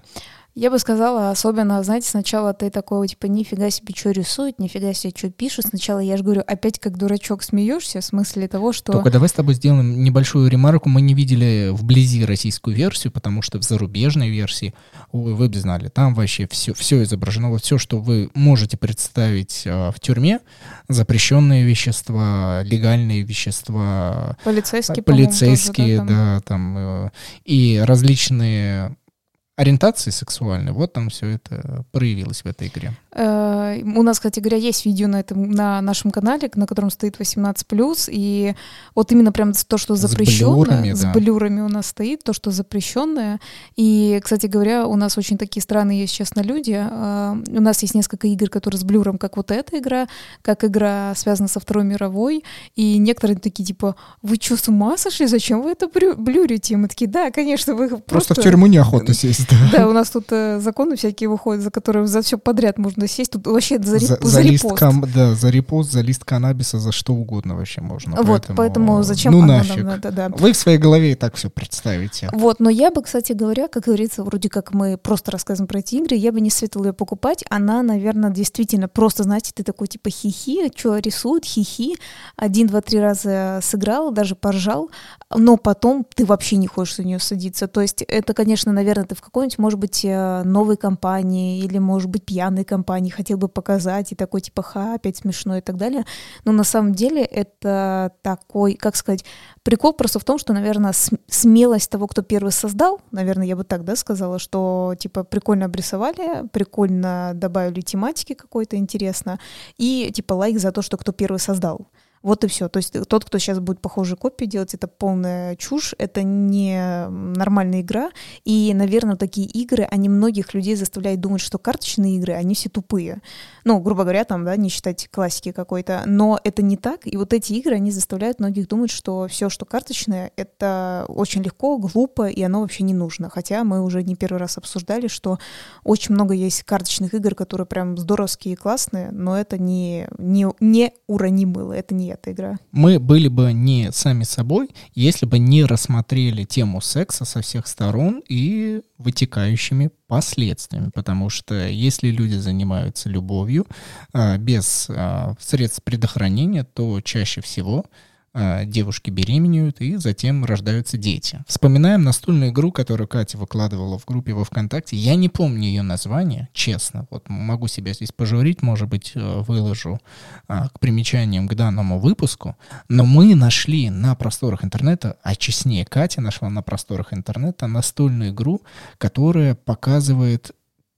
Я бы сказала, особенно, знаете, сначала ты такой, типа, нифига себе, что рисует, нифига себе, что пишет. Сначала, я же говорю, опять как дурачок смеешься, в смысле того, что... Только давай с тобой сделаем небольшую ремарку. Мы не видели вблизи российскую версию, потому что в зарубежной версии, вы бы знали, там вообще все, все изображено. Вот все, что вы можете представить э, в тюрьме, запрещенные вещества, легальные вещества, полицейские, полицейские, тоже, да, там. да, там, э, и различные ориентации сексуальной, вот там все это проявилось в этой игре. Э, у нас, кстати говоря, есть видео на этом на нашем канале, на котором стоит 18+, и вот именно прям то, что запрещенное, с блюрами, с да. блюрами у нас стоит, то, что запрещенное. И, кстати говоря, у нас очень такие странные есть, честно, люди. Э, у нас есть несколько игр, которые с блюром, как вот эта игра, как игра связана со Второй мировой, и некоторые такие, типа, вы что, с ума сошли? Зачем вы это блюрите? мы такие, да, конечно, вы просто... Просто в тюрьму неохота сесть, да. Да, у нас тут э, законы всякие выходят, за которые за все подряд можно можно сесть. Тут вообще за, за, за, за лист кам, Да, за репост, за лист каннабиса, за что угодно вообще можно. Вот, поэтому, поэтому зачем ну, нафиг. нам надо, да. Вы в своей голове и так все представите. Вот, но я бы, кстати говоря, как говорится, вроде как мы просто рассказываем про эти игры, я бы не советовала ее покупать. Она, наверное, действительно просто, знаете, ты такой типа хихи, что рисует, хихи. Один, два, три раза сыграл, даже поржал, но потом ты вообще не хочешь за нее садиться. То есть это, конечно, наверное, ты в какой-нибудь, может быть, э, новой компании или, может быть, пьяной компании они хотели бы показать, и такой, типа, ха, опять смешно и так далее. Но на самом деле это такой, как сказать, прикол просто в том, что, наверное, смелость того, кто первый создал, наверное, я бы так, да, сказала, что, типа, прикольно обрисовали, прикольно добавили тематики какой-то интересно, и, типа, лайк за то, что кто первый создал. Вот и все. То есть тот, кто сейчас будет похожие копии делать, это полная чушь, это не нормальная игра. И, наверное, такие игры, они многих людей заставляют думать, что карточные игры, они все тупые. Ну, грубо говоря, там, да, не считать классики какой-то. Но это не так. И вот эти игры, они заставляют многих думать, что все, что карточное, это очень легко, глупо, и оно вообще не нужно. Хотя мы уже не первый раз обсуждали, что очень много есть карточных игр, которые прям здоровские и классные, но это не, не, не урони мыло, это не эта игра. Мы были бы не сами собой, если бы не рассмотрели тему секса со всех сторон и вытекающими последствиями, потому что если люди занимаются любовью а, без а, средств предохранения, то чаще всего девушки беременеют и затем рождаются дети. Вспоминаем настольную игру, которую Катя выкладывала в группе во ВКонтакте. Я не помню ее название, честно. Вот могу себя здесь пожурить, может быть, э, выложу а, к примечаниям к данному выпуску. Но мы нашли на просторах интернета, а честнее Катя нашла на просторах интернета настольную игру, которая показывает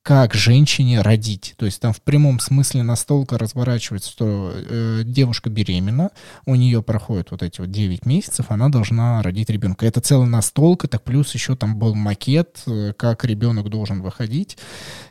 как женщине родить. То есть там в прямом смысле настолько разворачивается, что э, девушка беременна, у нее проходит вот эти вот 9 месяцев, она должна родить ребенка. Это целая настолка, так плюс еще там был макет, э, как ребенок должен выходить.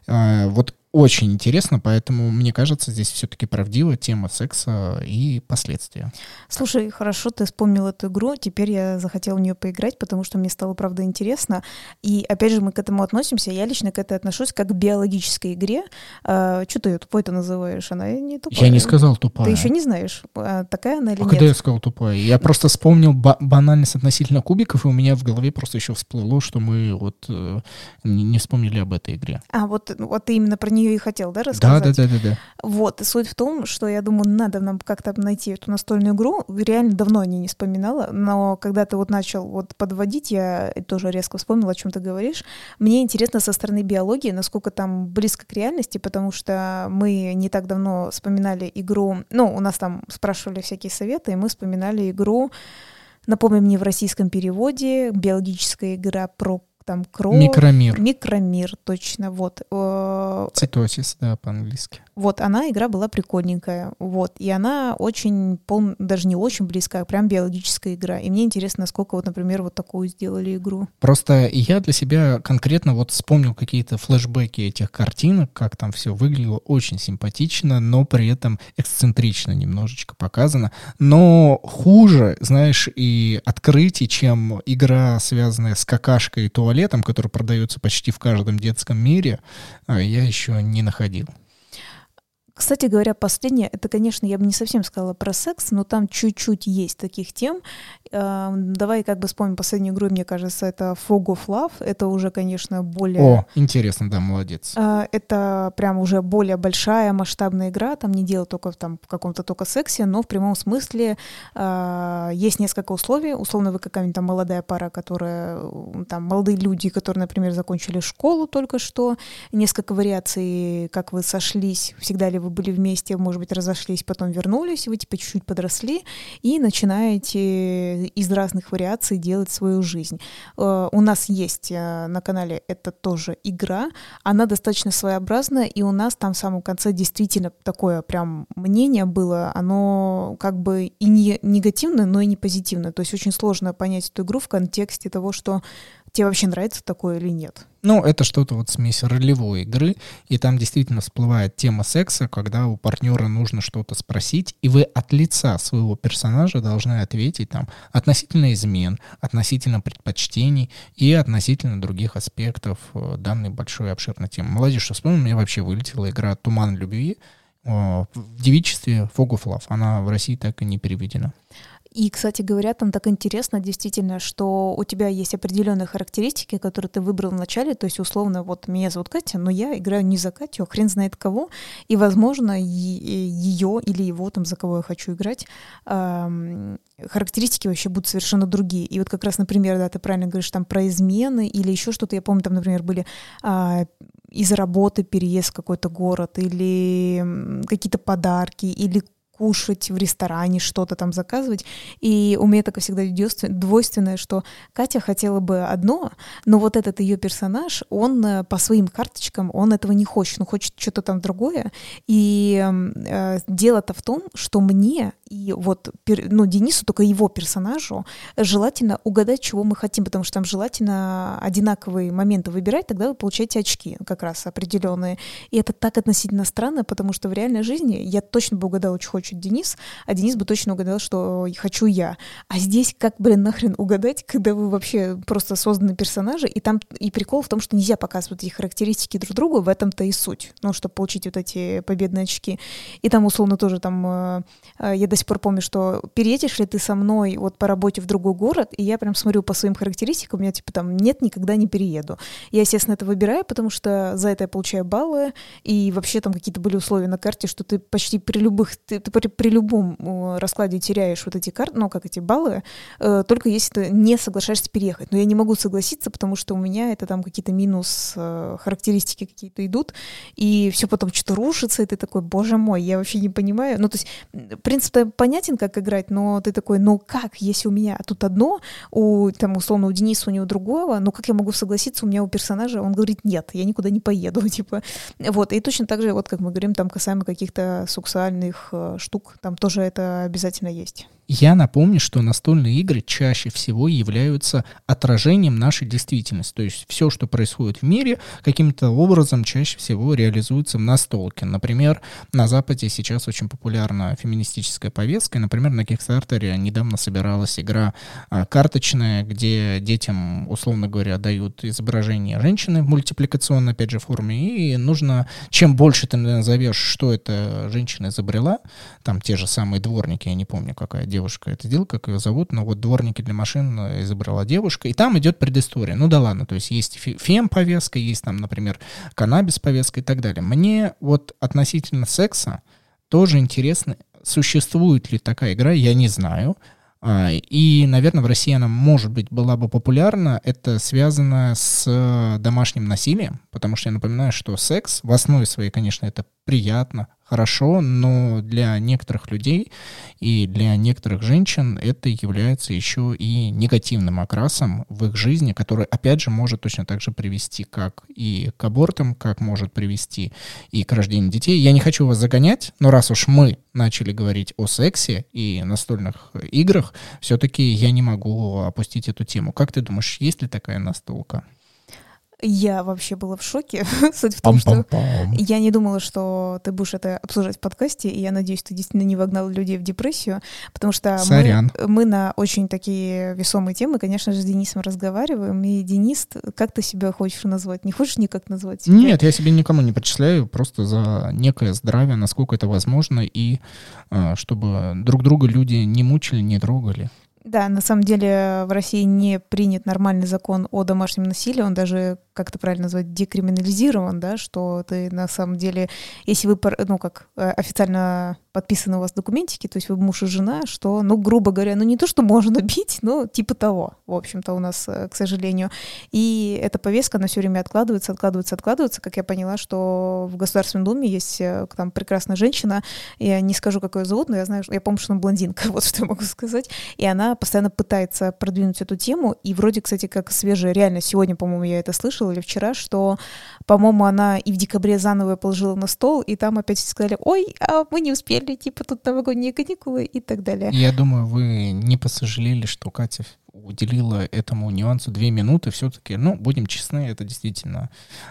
Э, вот очень интересно, поэтому мне кажется, здесь все-таки правдива тема секса и последствия. Слушай, хорошо, ты вспомнил эту игру, теперь я захотела в нее поиграть, потому что мне стало, правда, интересно. И опять же, мы к этому относимся, я лично к этому отношусь как к биологической игре. А, что ты ее тупой-то называешь? Она не тупая. Я не сказал тупая. Ты еще не знаешь, а, такая она или а нет? когда я сказал тупая? Я просто вспомнил ба- банальность относительно кубиков, и у меня в голове просто еще всплыло, что мы вот э, не вспомнили об этой игре. А, вот, вот ты именно про нее нее и хотел, да, рассказать? Да, да, да, да, да. Вот, и суть в том, что я думаю, надо нам как-то найти эту настольную игру. Реально давно о ней не вспоминала, но когда ты вот начал вот подводить, я тоже резко вспомнила, о чем ты говоришь. Мне интересно со стороны биологии, насколько там близко к реальности, потому что мы не так давно вспоминали игру, ну, у нас там спрашивали всякие советы, и мы вспоминали игру, напомню мне в российском переводе, биологическая игра про там кровь. Микромир. Микромир, точно, вот. Э, Цитосис, да, по-английски. Вот, она, игра была прикольненькая, вот, и она очень, пол, даже не очень близкая, а прям биологическая игра, и мне интересно, насколько вот, например, вот такую сделали игру. Просто я для себя конкретно вот вспомнил какие-то флешбеки этих картинок, как там все выглядело очень симпатично, но при этом эксцентрично немножечко показано, но хуже, знаешь, и открытий, чем игра, связанная с какашкой и туалетом, который продается почти в каждом детском мире, а, я еще не находил. Кстати говоря, последнее, это, конечно, я бы не совсем сказала про секс, но там чуть-чуть есть таких тем. Эм, давай как бы вспомним последнюю игру, мне кажется, это Fog of Love. Это уже, конечно, более... О, интересно, да, молодец. Э, это прям уже более большая масштабная игра. Там не дело только там, в каком-то только сексе, но в прямом смысле э, есть несколько условий. Условно, вы какая-нибудь там молодая пара, которая... Там молодые люди, которые, например, закончили школу только что. Несколько вариаций, как вы сошлись, всегда ли вы вы были вместе, может быть, разошлись, потом вернулись, вы типа чуть-чуть подросли и начинаете из разных вариаций делать свою жизнь. Э, у нас есть э, на канале это тоже игра, она достаточно своеобразная, и у нас там в самом конце действительно такое прям мнение было, оно как бы и не негативное, но и не позитивное. То есть очень сложно понять эту игру в контексте того, что тебе вообще нравится такое или нет. Ну, это что-то вот смесь ролевой игры, и там действительно всплывает тема секса, когда у партнера нужно что-то спросить, и вы от лица своего персонажа должны ответить там относительно измен, относительно предпочтений и относительно других аспектов э, данной большой обширной темы. Молодежь, что вспомнил, мне вообще вылетела игра «Туман любви», в девичестве Fog of Love. Она в России так и не переведена. И, кстати говоря, там так интересно действительно, что у тебя есть определенные характеристики, которые ты выбрал в начале, то есть условно вот меня зовут Катя, но я играю не за Катю, а хрен знает кого, и, возможно, ее или его, там, за кого я хочу играть, эм, характеристики вообще будут совершенно другие. И вот как раз, например, да, ты правильно говоришь там про измены или еще что-то, я помню, там, например, были э, из работы переезд в какой-то город или какие-то подарки или кушать в ресторане, что-то там заказывать. И у меня такое всегда двойственное, что Катя хотела бы одно, но вот этот ее персонаж, он э, по своим карточкам, он этого не хочет, он хочет что-то там другое. И э, дело-то в том, что мне и вот ну, Денису, только его персонажу, желательно угадать, чего мы хотим, потому что там желательно одинаковые моменты выбирать, тогда вы получаете очки как раз определенные. И это так относительно странно, потому что в реальной жизни я точно бы угадала, что хочет Денис, а Денис бы точно угадал, что хочу я. А здесь как, блин, нахрен угадать, когда вы вообще просто созданы персонажи, и там и прикол в том, что нельзя показывать эти характеристики друг другу, в этом-то и суть, ну, чтобы получить вот эти победные очки. И там, условно, тоже там, э, э, я до сих пор помню, что переедешь ли ты со мной вот по работе в другой город, и я прям смотрю по своим характеристикам, у меня типа там нет, никогда не перееду. Я, естественно, это выбираю, потому что за это я получаю баллы, и вообще там какие-то были условия на карте, что ты почти при любых, ты, ты при, при любом раскладе теряешь вот эти карты, ну, как эти баллы, э, только если ты не соглашаешься переехать. Но я не могу согласиться, потому что у меня это там какие-то минус э, характеристики какие-то идут, и все потом что-то рушится, и ты такой, боже мой, я вообще не понимаю. Ну, то есть принцип-то понятен, как играть, но ты такой, ну как, если у меня тут одно, у, там, условно, у Дениса, у него другого, ну как я могу согласиться, у меня у персонажа, он говорит, нет, я никуда не поеду, [LAUGHS] типа, вот, и точно так же, вот как мы говорим, там, касаемо каких-то сексуальных э, штук, там тоже это обязательно есть. Я напомню, что настольные игры чаще всего являются отражением нашей действительности. То есть все, что происходит в мире, каким-то образом чаще всего реализуется в настолке. Например, на Западе сейчас очень популярна феминистическая повестка. И, например, на Kickstarter недавно собиралась игра а, карточная, где детям, условно говоря, дают изображение женщины в мультипликационной, опять же, форме. И нужно, чем больше ты назовешь, что эта женщина изобрела, там те же самые дворники, я не помню, какая девушка это сделала, как ее зовут, но вот дворники для машин э, изобрела девушка, и там идет предыстория. Ну да ладно, то есть есть фем-повестка, есть там, например, каннабис-повестка и так далее. Мне вот относительно секса тоже интересно, существует ли такая игра, я не знаю. А, и, наверное, в России она, может быть, была бы популярна. Это связано с домашним насилием, потому что я напоминаю, что секс в основе своей, конечно, это приятно, хорошо, но для некоторых людей и для некоторых женщин это является еще и негативным окрасом в их жизни, который, опять же, может точно так же привести как и к абортам, как может привести и к рождению детей. Я не хочу вас загонять, но раз уж мы начали говорить о сексе и настольных играх, все-таки я не могу опустить эту тему. Как ты думаешь, есть ли такая настолка? Я вообще была в шоке. [LAUGHS] Суть в том, что я не думала, что ты будешь это обсуждать в подкасте, и я надеюсь, ты действительно не вогнал людей в депрессию, потому что мы, мы на очень такие весомые темы, конечно же, с Денисом разговариваем, и Денис, как ты себя хочешь назвать? Не хочешь никак назвать себя? Нет, я себе никому не причисляю, просто за некое здравие, насколько это возможно, и а, чтобы друг друга люди не мучили, не трогали. Да, на самом деле в России не принят нормальный закон о домашнем насилии, он даже, как это правильно назвать, декриминализирован, да, что ты на самом деле, если вы, ну как, э, официально подписаны у вас документики, то есть вы муж и жена, что, ну, грубо говоря, ну не то, что можно бить, но типа того, в общем-то, у нас, э, к сожалению. И эта повестка, она все время откладывается, откладывается, откладывается, как я поняла, что в Государственном Думе есть э, там прекрасная женщина, я не скажу, как ее зовут, но я знаю, я помню, что она блондинка, [LAUGHS] вот что я могу сказать, и она постоянно пытается продвинуть эту тему, и вроде, кстати, как свежая, реально сегодня, по-моему, я это слышала, или вчера, что, по-моему, она и в декабре заново положила на стол, и там опять сказали, ой, а мы не успели типа тут новогодние каникулы и так далее. Я думаю, вы не посожалели, что Катя уделила этому нюансу две минуты. Все-таки, ну, будем честны, это действительно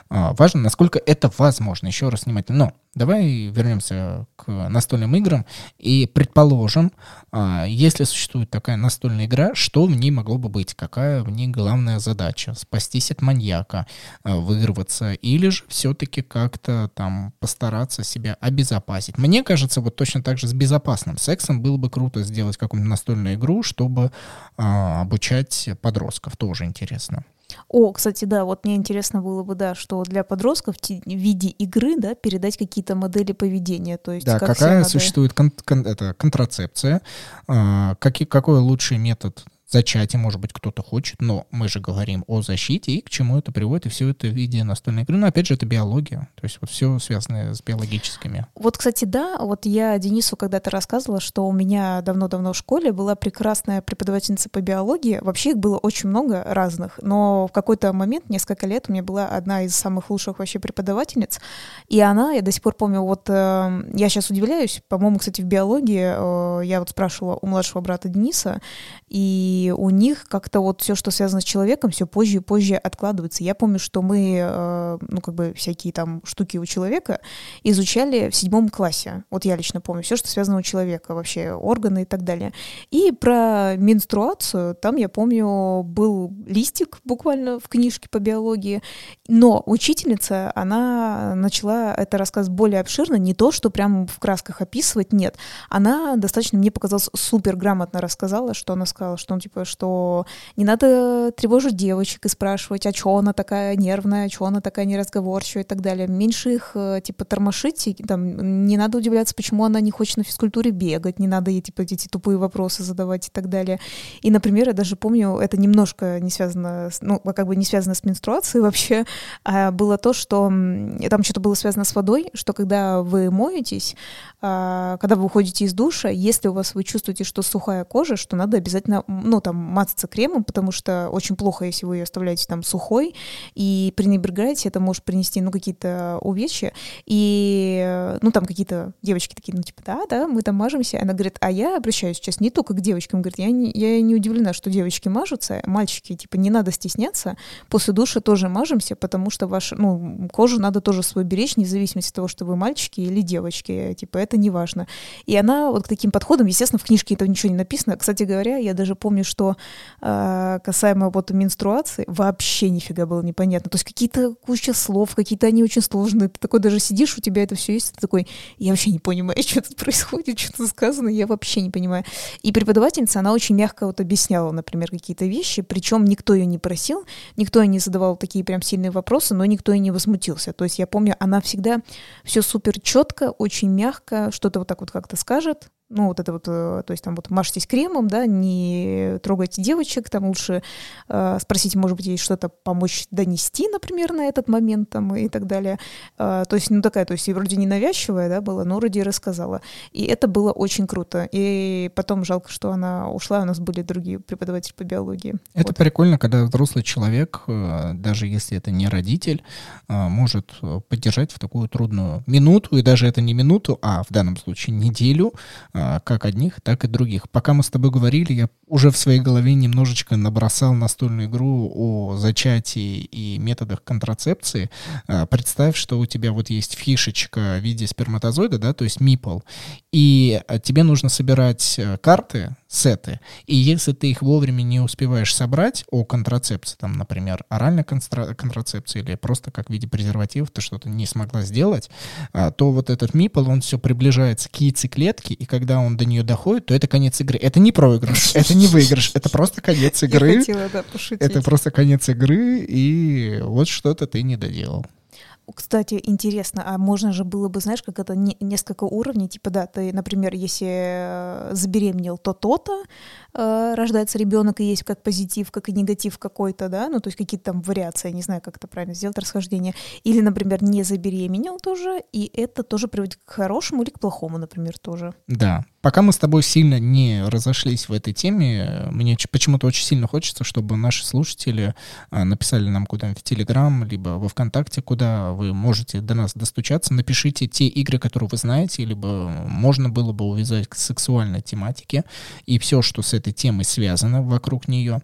а, важно, насколько это возможно. Еще раз внимательно. Но Давай вернемся к настольным играм и предположим, а, если существует такая настольная игра, что в ней могло бы быть? Какая в ней главная задача? Спастись от маньяка, а, вырваться или же все-таки как-то там постараться себя обезопасить? Мне кажется, вот точно так же с безопасным сексом было бы круто сделать какую-нибудь настольную игру, чтобы а, обучать подростков. Тоже интересно. О, кстати, да, вот мне интересно было бы, да, что для подростков в виде игры, да, передать какие-то модели поведения, то есть да, как какая надо... существует кон- кон- это, контрацепция, э, какие, какой лучший метод зачатия, может быть, кто-то хочет, но мы же говорим о защите и к чему это приводит, и все это в виде настольной игры. Но опять же, это биология, то есть вот все связанное с биологическими. Вот, кстати, да, вот я Денису когда-то рассказывала, что у меня давно-давно в школе была прекрасная преподавательница по биологии, вообще их было очень много разных, но в какой-то момент, несколько лет, у меня была одна из самых лучших вообще преподавательниц, и она, я до сих пор помню, вот э, я сейчас удивляюсь, по-моему, кстати, в биологии э, я вот спрашивала у младшего брата Дениса, и у них как-то вот все, что связано с человеком, все позже и позже откладывается. Я помню, что мы, э, ну, как бы всякие там штуки у человека изучали в седьмом классе. Вот я лично помню все, что связано у человека, вообще органы и так далее. И про менструацию, там, я помню, был листик буквально в книжке по биологии, но учительница, она начала это рассказ более обширно, не то, что прям в красках описывать, нет. Она достаточно, мне показалось, супер грамотно рассказала, что она сказала, что он типа, что не надо тревожить девочек и спрашивать, а что она такая нервная, а что она такая неразговорчивая и так далее. Меньше их, э, типа, тормошить, и, там, не надо удивляться, почему она не хочет на физкультуре бегать, не надо ей, типа, эти тупые вопросы задавать и так далее. И, например, я даже помню, это немножко не связано, с, ну, как бы не связано с менструацией вообще, а было то, что там что-то было связано с водой, что когда вы моетесь, когда вы выходите из душа, если у вас вы чувствуете, что сухая кожа, что надо обязательно, ну, там, мазаться кремом, потому что очень плохо, если вы ее оставляете там сухой, и пренебрегаете, это может принести, ну, какие-то увечья, и, ну, там какие-то девочки такие, ну, типа, да, да, мы там мажемся, она говорит, а я обращаюсь сейчас не только к девочкам, говорит, я не, я не удивлена, что девочки мажутся, мальчики, типа, не надо стесняться, после душа тоже мажемся, потому что ваша, ну, кожу надо тоже свою беречь, вне зависимости от того, что вы мальчики или девочки, типа, это не важно. И она вот к таким подходам, естественно, в книжке этого ничего не написано, кстати говоря, я даже помню, что э, касаемо вот менструации, вообще нифига было непонятно. То есть какие-то куча слов, какие-то они очень сложные. Ты такой даже сидишь, у тебя это все есть, ты такой, я вообще не понимаю, [LAUGHS] что тут происходит, что тут сказано, я вообще не понимаю. И преподавательница, она очень мягко вот объясняла, например, какие-то вещи, причем никто ее не просил, никто ей не задавал такие прям сильные вопросы, но никто и не возмутился. То есть я помню, она всегда все супер четко, очень мягко, что-то вот так вот как-то скажет, ну, вот это вот, э, то есть там вот мажьтесь кремом, да, не трогайте девочек, там лучше э, спросите, может быть, ей что-то помочь донести, например, на этот момент там и так далее. Э, то есть, ну, такая, то есть, и вроде ненавязчивая, да, была, но вроде и рассказала. И это было очень круто. И потом жалко, что она ушла, у нас были другие преподаватели по биологии. Это вот. прикольно, когда взрослый человек, э, даже если это не родитель, э, может поддержать в такую трудную минуту, и даже это не минуту, а в данном случае неделю, как одних, так и других. Пока мы с тобой говорили, я уже в своей голове немножечко набросал настольную игру о зачатии и методах контрацепции. А, представь, что у тебя вот есть фишечка в виде сперматозоида, да, то есть мипл, и а, тебе нужно собирать э, карты, сеты, и если ты их вовремя не успеваешь собрать о контрацепции, там, например, оральной контрацепции или просто как в виде презервативов ты что-то не смогла сделать, то вот этот мипл, он все приближается к яйцеклетке, и когда он до нее доходит, то это конец игры. Это не проигрыш, [LAUGHS] это не выигрыш, это просто конец игры. Я хотела, да, пошутить. Это просто конец игры, и вот что-то ты не доделал. Кстати, интересно, а можно же было бы, знаешь, как это не, несколько уровней, типа, да, ты, например, если э, забеременел, то то-то, э, рождается ребенок, и есть как позитив, как и негатив какой-то, да, ну, то есть какие-то там вариации, не знаю, как это правильно сделать, расхождение. Или, например, не забеременел тоже, и это тоже приводит к хорошему или к плохому, например, тоже. Да, Пока мы с тобой сильно не разошлись в этой теме, мне почему-то очень сильно хочется, чтобы наши слушатели а, написали нам куда-нибудь в Телеграм, либо во ВКонтакте, куда вы можете до нас достучаться. Напишите те игры, которые вы знаете, либо можно было бы увязать к сексуальной тематике. И все, что с этой этой темой связано вокруг нее,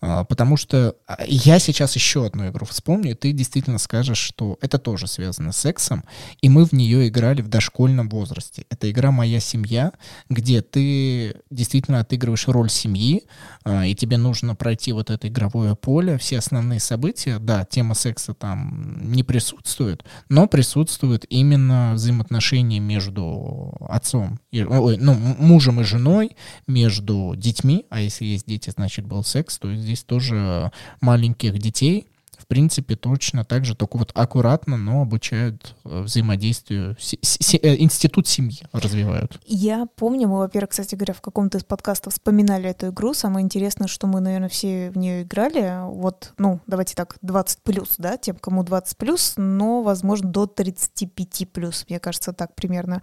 а, потому что а, я сейчас еще одну игру вспомню, и ты действительно скажешь, что это тоже связано с сексом, и мы в нее играли в дошкольном возрасте. Это игра «Моя семья», где ты действительно отыгрываешь роль семьи, а, и тебе нужно пройти вот это игровое поле, все основные события, да, тема секса там не присутствует, но присутствует именно взаимоотношения между отцом, и, ой, ну, мужем и женой, между детьми, а если есть дети, значит был секс, то здесь тоже маленьких детей принципе, точно так же, только вот аккуратно, но обучают э, взаимодействию, с, с, э, институт семьи развивают. Я помню, мы, во-первых, кстати говоря, в каком-то из подкастов вспоминали эту игру. Самое интересное, что мы, наверное, все в нее играли. Вот, ну, давайте так, 20 плюс, да, тем, кому 20 плюс, но, возможно, до 35 плюс, мне кажется, так примерно.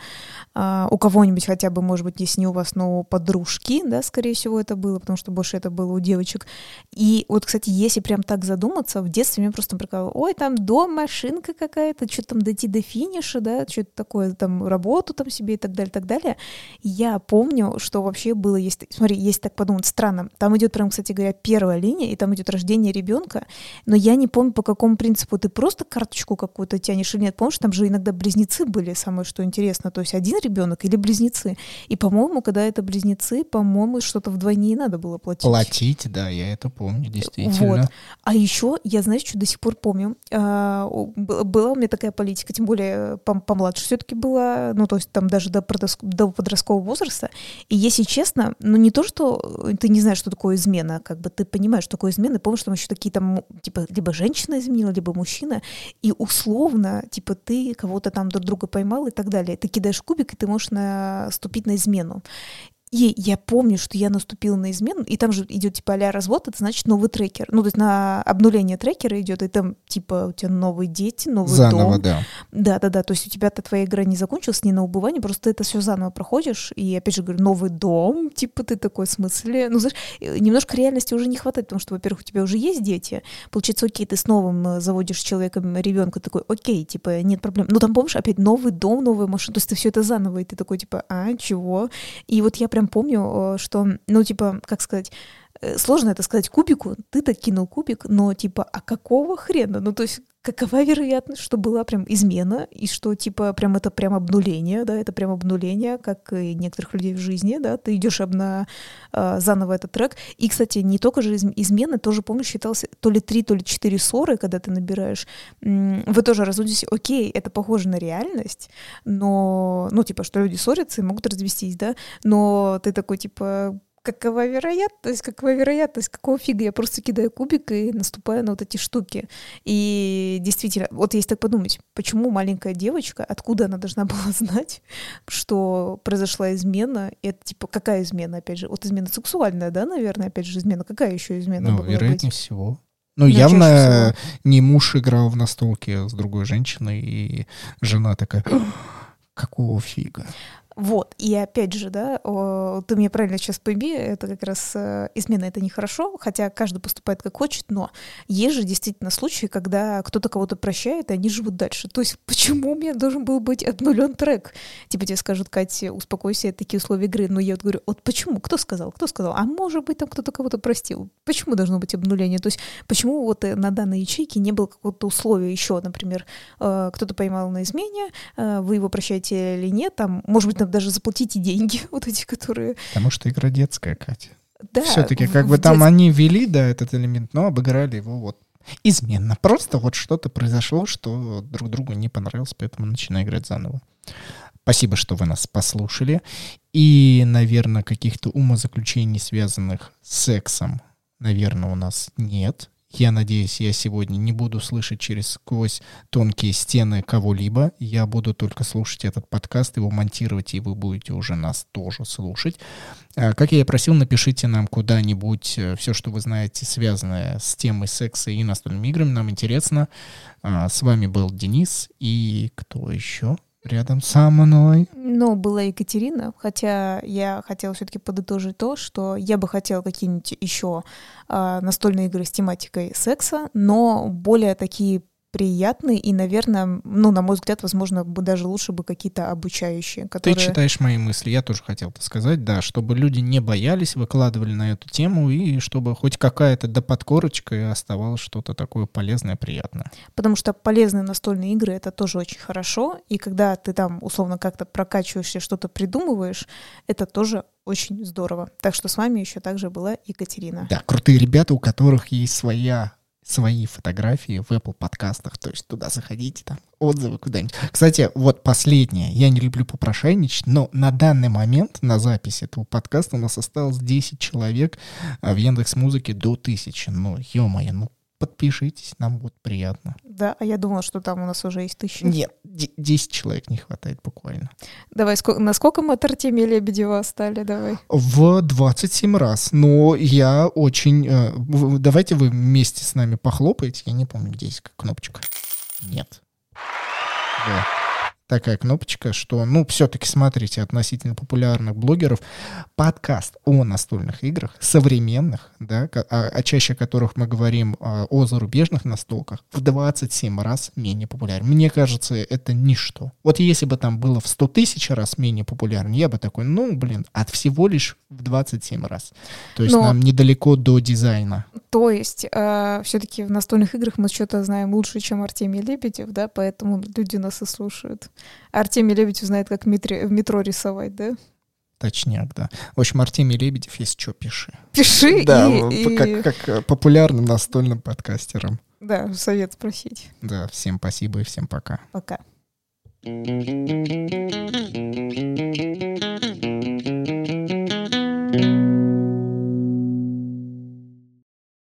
А, у кого-нибудь хотя бы, может быть, если не у вас, но у подружки, да, скорее всего, это было, потому что больше это было у девочек. И вот, кстати, если прям так задуматься, в детстве детстве меня просто прикалывало, ой, там дом, машинка какая-то, что там дойти до финиша, да, что-то такое, там работу там себе и так далее, так далее. Я помню, что вообще было, есть, смотри, есть так подумать, странно, там идет прям, кстати говоря, первая линия, и там идет рождение ребенка, но я не помню, по какому принципу ты просто карточку какую-то тянешь или нет, помнишь, там же иногда близнецы были, самое что интересно, то есть один ребенок или близнецы, и, по-моему, когда это близнецы, по-моему, что-то вдвойне надо было платить. Платить, да, я это помню, действительно. Вот. А еще, я, знаешь, что до сих пор помню. А, была у меня такая политика, тем более помладше все-таки была, ну, то есть там даже до, до подросткового возраста. И если честно, ну, не то, что ты не знаешь, что такое измена, как бы ты понимаешь, что такое измена, помнишь, там еще такие там, типа, либо женщина изменила, либо мужчина, и условно, типа, ты кого-то там друг друга поймал и так далее. Ты кидаешь кубик, и ты можешь наступить на измену. И я помню, что я наступила на измену, и там же идет типа а развод, это значит новый трекер. Ну, то есть на обнуление трекера идет, и там типа у тебя новые дети, новый заново, дом. да. Да, да, да. То есть у тебя-то твоя игра не закончилась, не на убывание, просто ты это все заново проходишь. И опять же говорю, новый дом, типа ты такой в смысле. Ну, знаешь, немножко реальности уже не хватает, потому что, во-первых, у тебя уже есть дети. Получается, окей, ты с новым э, заводишь человеком ребенка, такой, окей, типа, нет проблем. Ну, там, помнишь, опять новый дом, новая машина. То есть ты все это заново, и ты такой, типа, а, чего? И вот я прям прям помню, э, что, ну, типа, как сказать, э, сложно это сказать кубику, ты-то кинул кубик, но типа, а какого хрена? Ну, то есть, какова вероятность, что была прям измена, и что, типа, прям это прям обнуление, да, это прям обнуление, как и некоторых людей в жизни, да, ты идешь обна э, заново этот трек. И, кстати, не только же измена, тоже, помню, считался то ли три, то ли четыре ссоры, когда ты набираешь. Вы тоже разводитесь, окей, это похоже на реальность, но, ну, типа, что люди ссорятся и могут развестись, да, но ты такой, типа, какова вероятность, какова вероятность, какого фига я просто кидаю кубик и наступаю на вот эти штуки. И действительно, вот если так подумать, почему маленькая девочка, откуда она должна [LAUGHS] была знать, что произошла измена, и это типа какая измена, опять же, вот измена сексуальная, да, наверное, опять же, измена, какая еще измена Ну, вероятнее быть? всего. Ну, ну явно не муж играл в настолке с другой женщиной, и жена такая, какого фига? Вот, и опять же, да, ты меня правильно сейчас пойми, это как раз э, измена это нехорошо, хотя каждый поступает как хочет, но есть же действительно случаи, когда кто-то кого-то прощает, и они живут дальше. То есть почему у меня должен был быть обнулен трек? Типа тебе скажут, Катя, успокойся, это такие условия игры. Но я вот говорю, вот почему? Кто сказал? Кто сказал? А может быть, там кто-то кого-то простил? Почему должно быть обнуление? То есть почему вот э, на данной ячейке не было какого-то условия еще, например, э, кто-то поймал на измене, вы его прощаете или нет, там, может быть, даже заплатите деньги, [LAUGHS] вот эти, которые... Потому что игра детская, Катя. Да. Все-таки как бы там дет... они ввели, да, этот элемент, но обыграли его вот изменно. Просто вот что-то произошло, что друг другу не понравилось, поэтому начинаю играть заново. Спасибо, что вы нас послушали. И, наверное, каких-то умозаключений, связанных с сексом, наверное, у нас нет. Я надеюсь, я сегодня не буду слышать через сквозь тонкие стены кого-либо. Я буду только слушать этот подкаст, его монтировать, и вы будете уже нас тоже слушать. А, как я и просил, напишите нам куда-нибудь э, все, что вы знаете, связанное с темой секса и настольными играми. Нам интересно. А, с вами был Денис и кто еще? Рядом со мной. Ну, была Екатерина, хотя я хотела все-таки подытожить то, что я бы хотела какие-нибудь еще э, настольные игры с тематикой секса, но более такие приятные и, наверное, ну, на мой взгляд, возможно, бы даже лучше бы какие-то обучающие, которые... Ты читаешь мои мысли, я тоже хотел это сказать, да, чтобы люди не боялись, выкладывали на эту тему, и чтобы хоть какая-то до подкорочка и оставалось что-то такое полезное, приятное. Потому что полезные настольные игры — это тоже очень хорошо, и когда ты там, условно, как-то прокачиваешься, что-то придумываешь, это тоже очень здорово. Так что с вами еще также была Екатерина. Да, крутые ребята, у которых есть своя свои фотографии в Apple подкастах, то есть туда заходите, там отзывы куда-нибудь. Кстати, вот последнее, я не люблю попрошайничать, но на данный момент на записи этого подкаста у нас осталось 10 человек, а в Яндекс Музыке до 1000. Ну, ё-моё, ну подпишитесь, нам будет приятно. Да, а я думала, что там у нас уже есть тысяча. Нет, 10 человек не хватает буквально. Давай, сколько, насколько мы от Артемия Лебедева стали, давай? В 27 раз, но я очень... Э, давайте вы вместе с нами похлопаете, я не помню, где есть кнопочка. Нет. Да такая кнопочка, что, ну, все-таки смотрите, относительно популярных блогеров, подкаст о настольных играх, современных, да, о, о чаще которых мы говорим о, о зарубежных настолках, в 27 раз менее популярен. Мне кажется, это ничто. Вот если бы там было в 100 тысяч раз менее популярен, я бы такой, ну, блин, от всего лишь в 27 раз. То есть Но... нам недалеко до дизайна. То есть э, все-таки в настольных играх мы что-то знаем лучше, чем Артемий Лебедев, да, поэтому люди нас и слушают. Артемий Лебедев знает, как в метро, в метро рисовать, да? Точняк, да. В общем, Артемий Лебедев, если что, пиши. Пиши да, и... Как, как э, популярным настольным подкастером. Да, совет спросить. Да, всем спасибо и всем пока. Пока.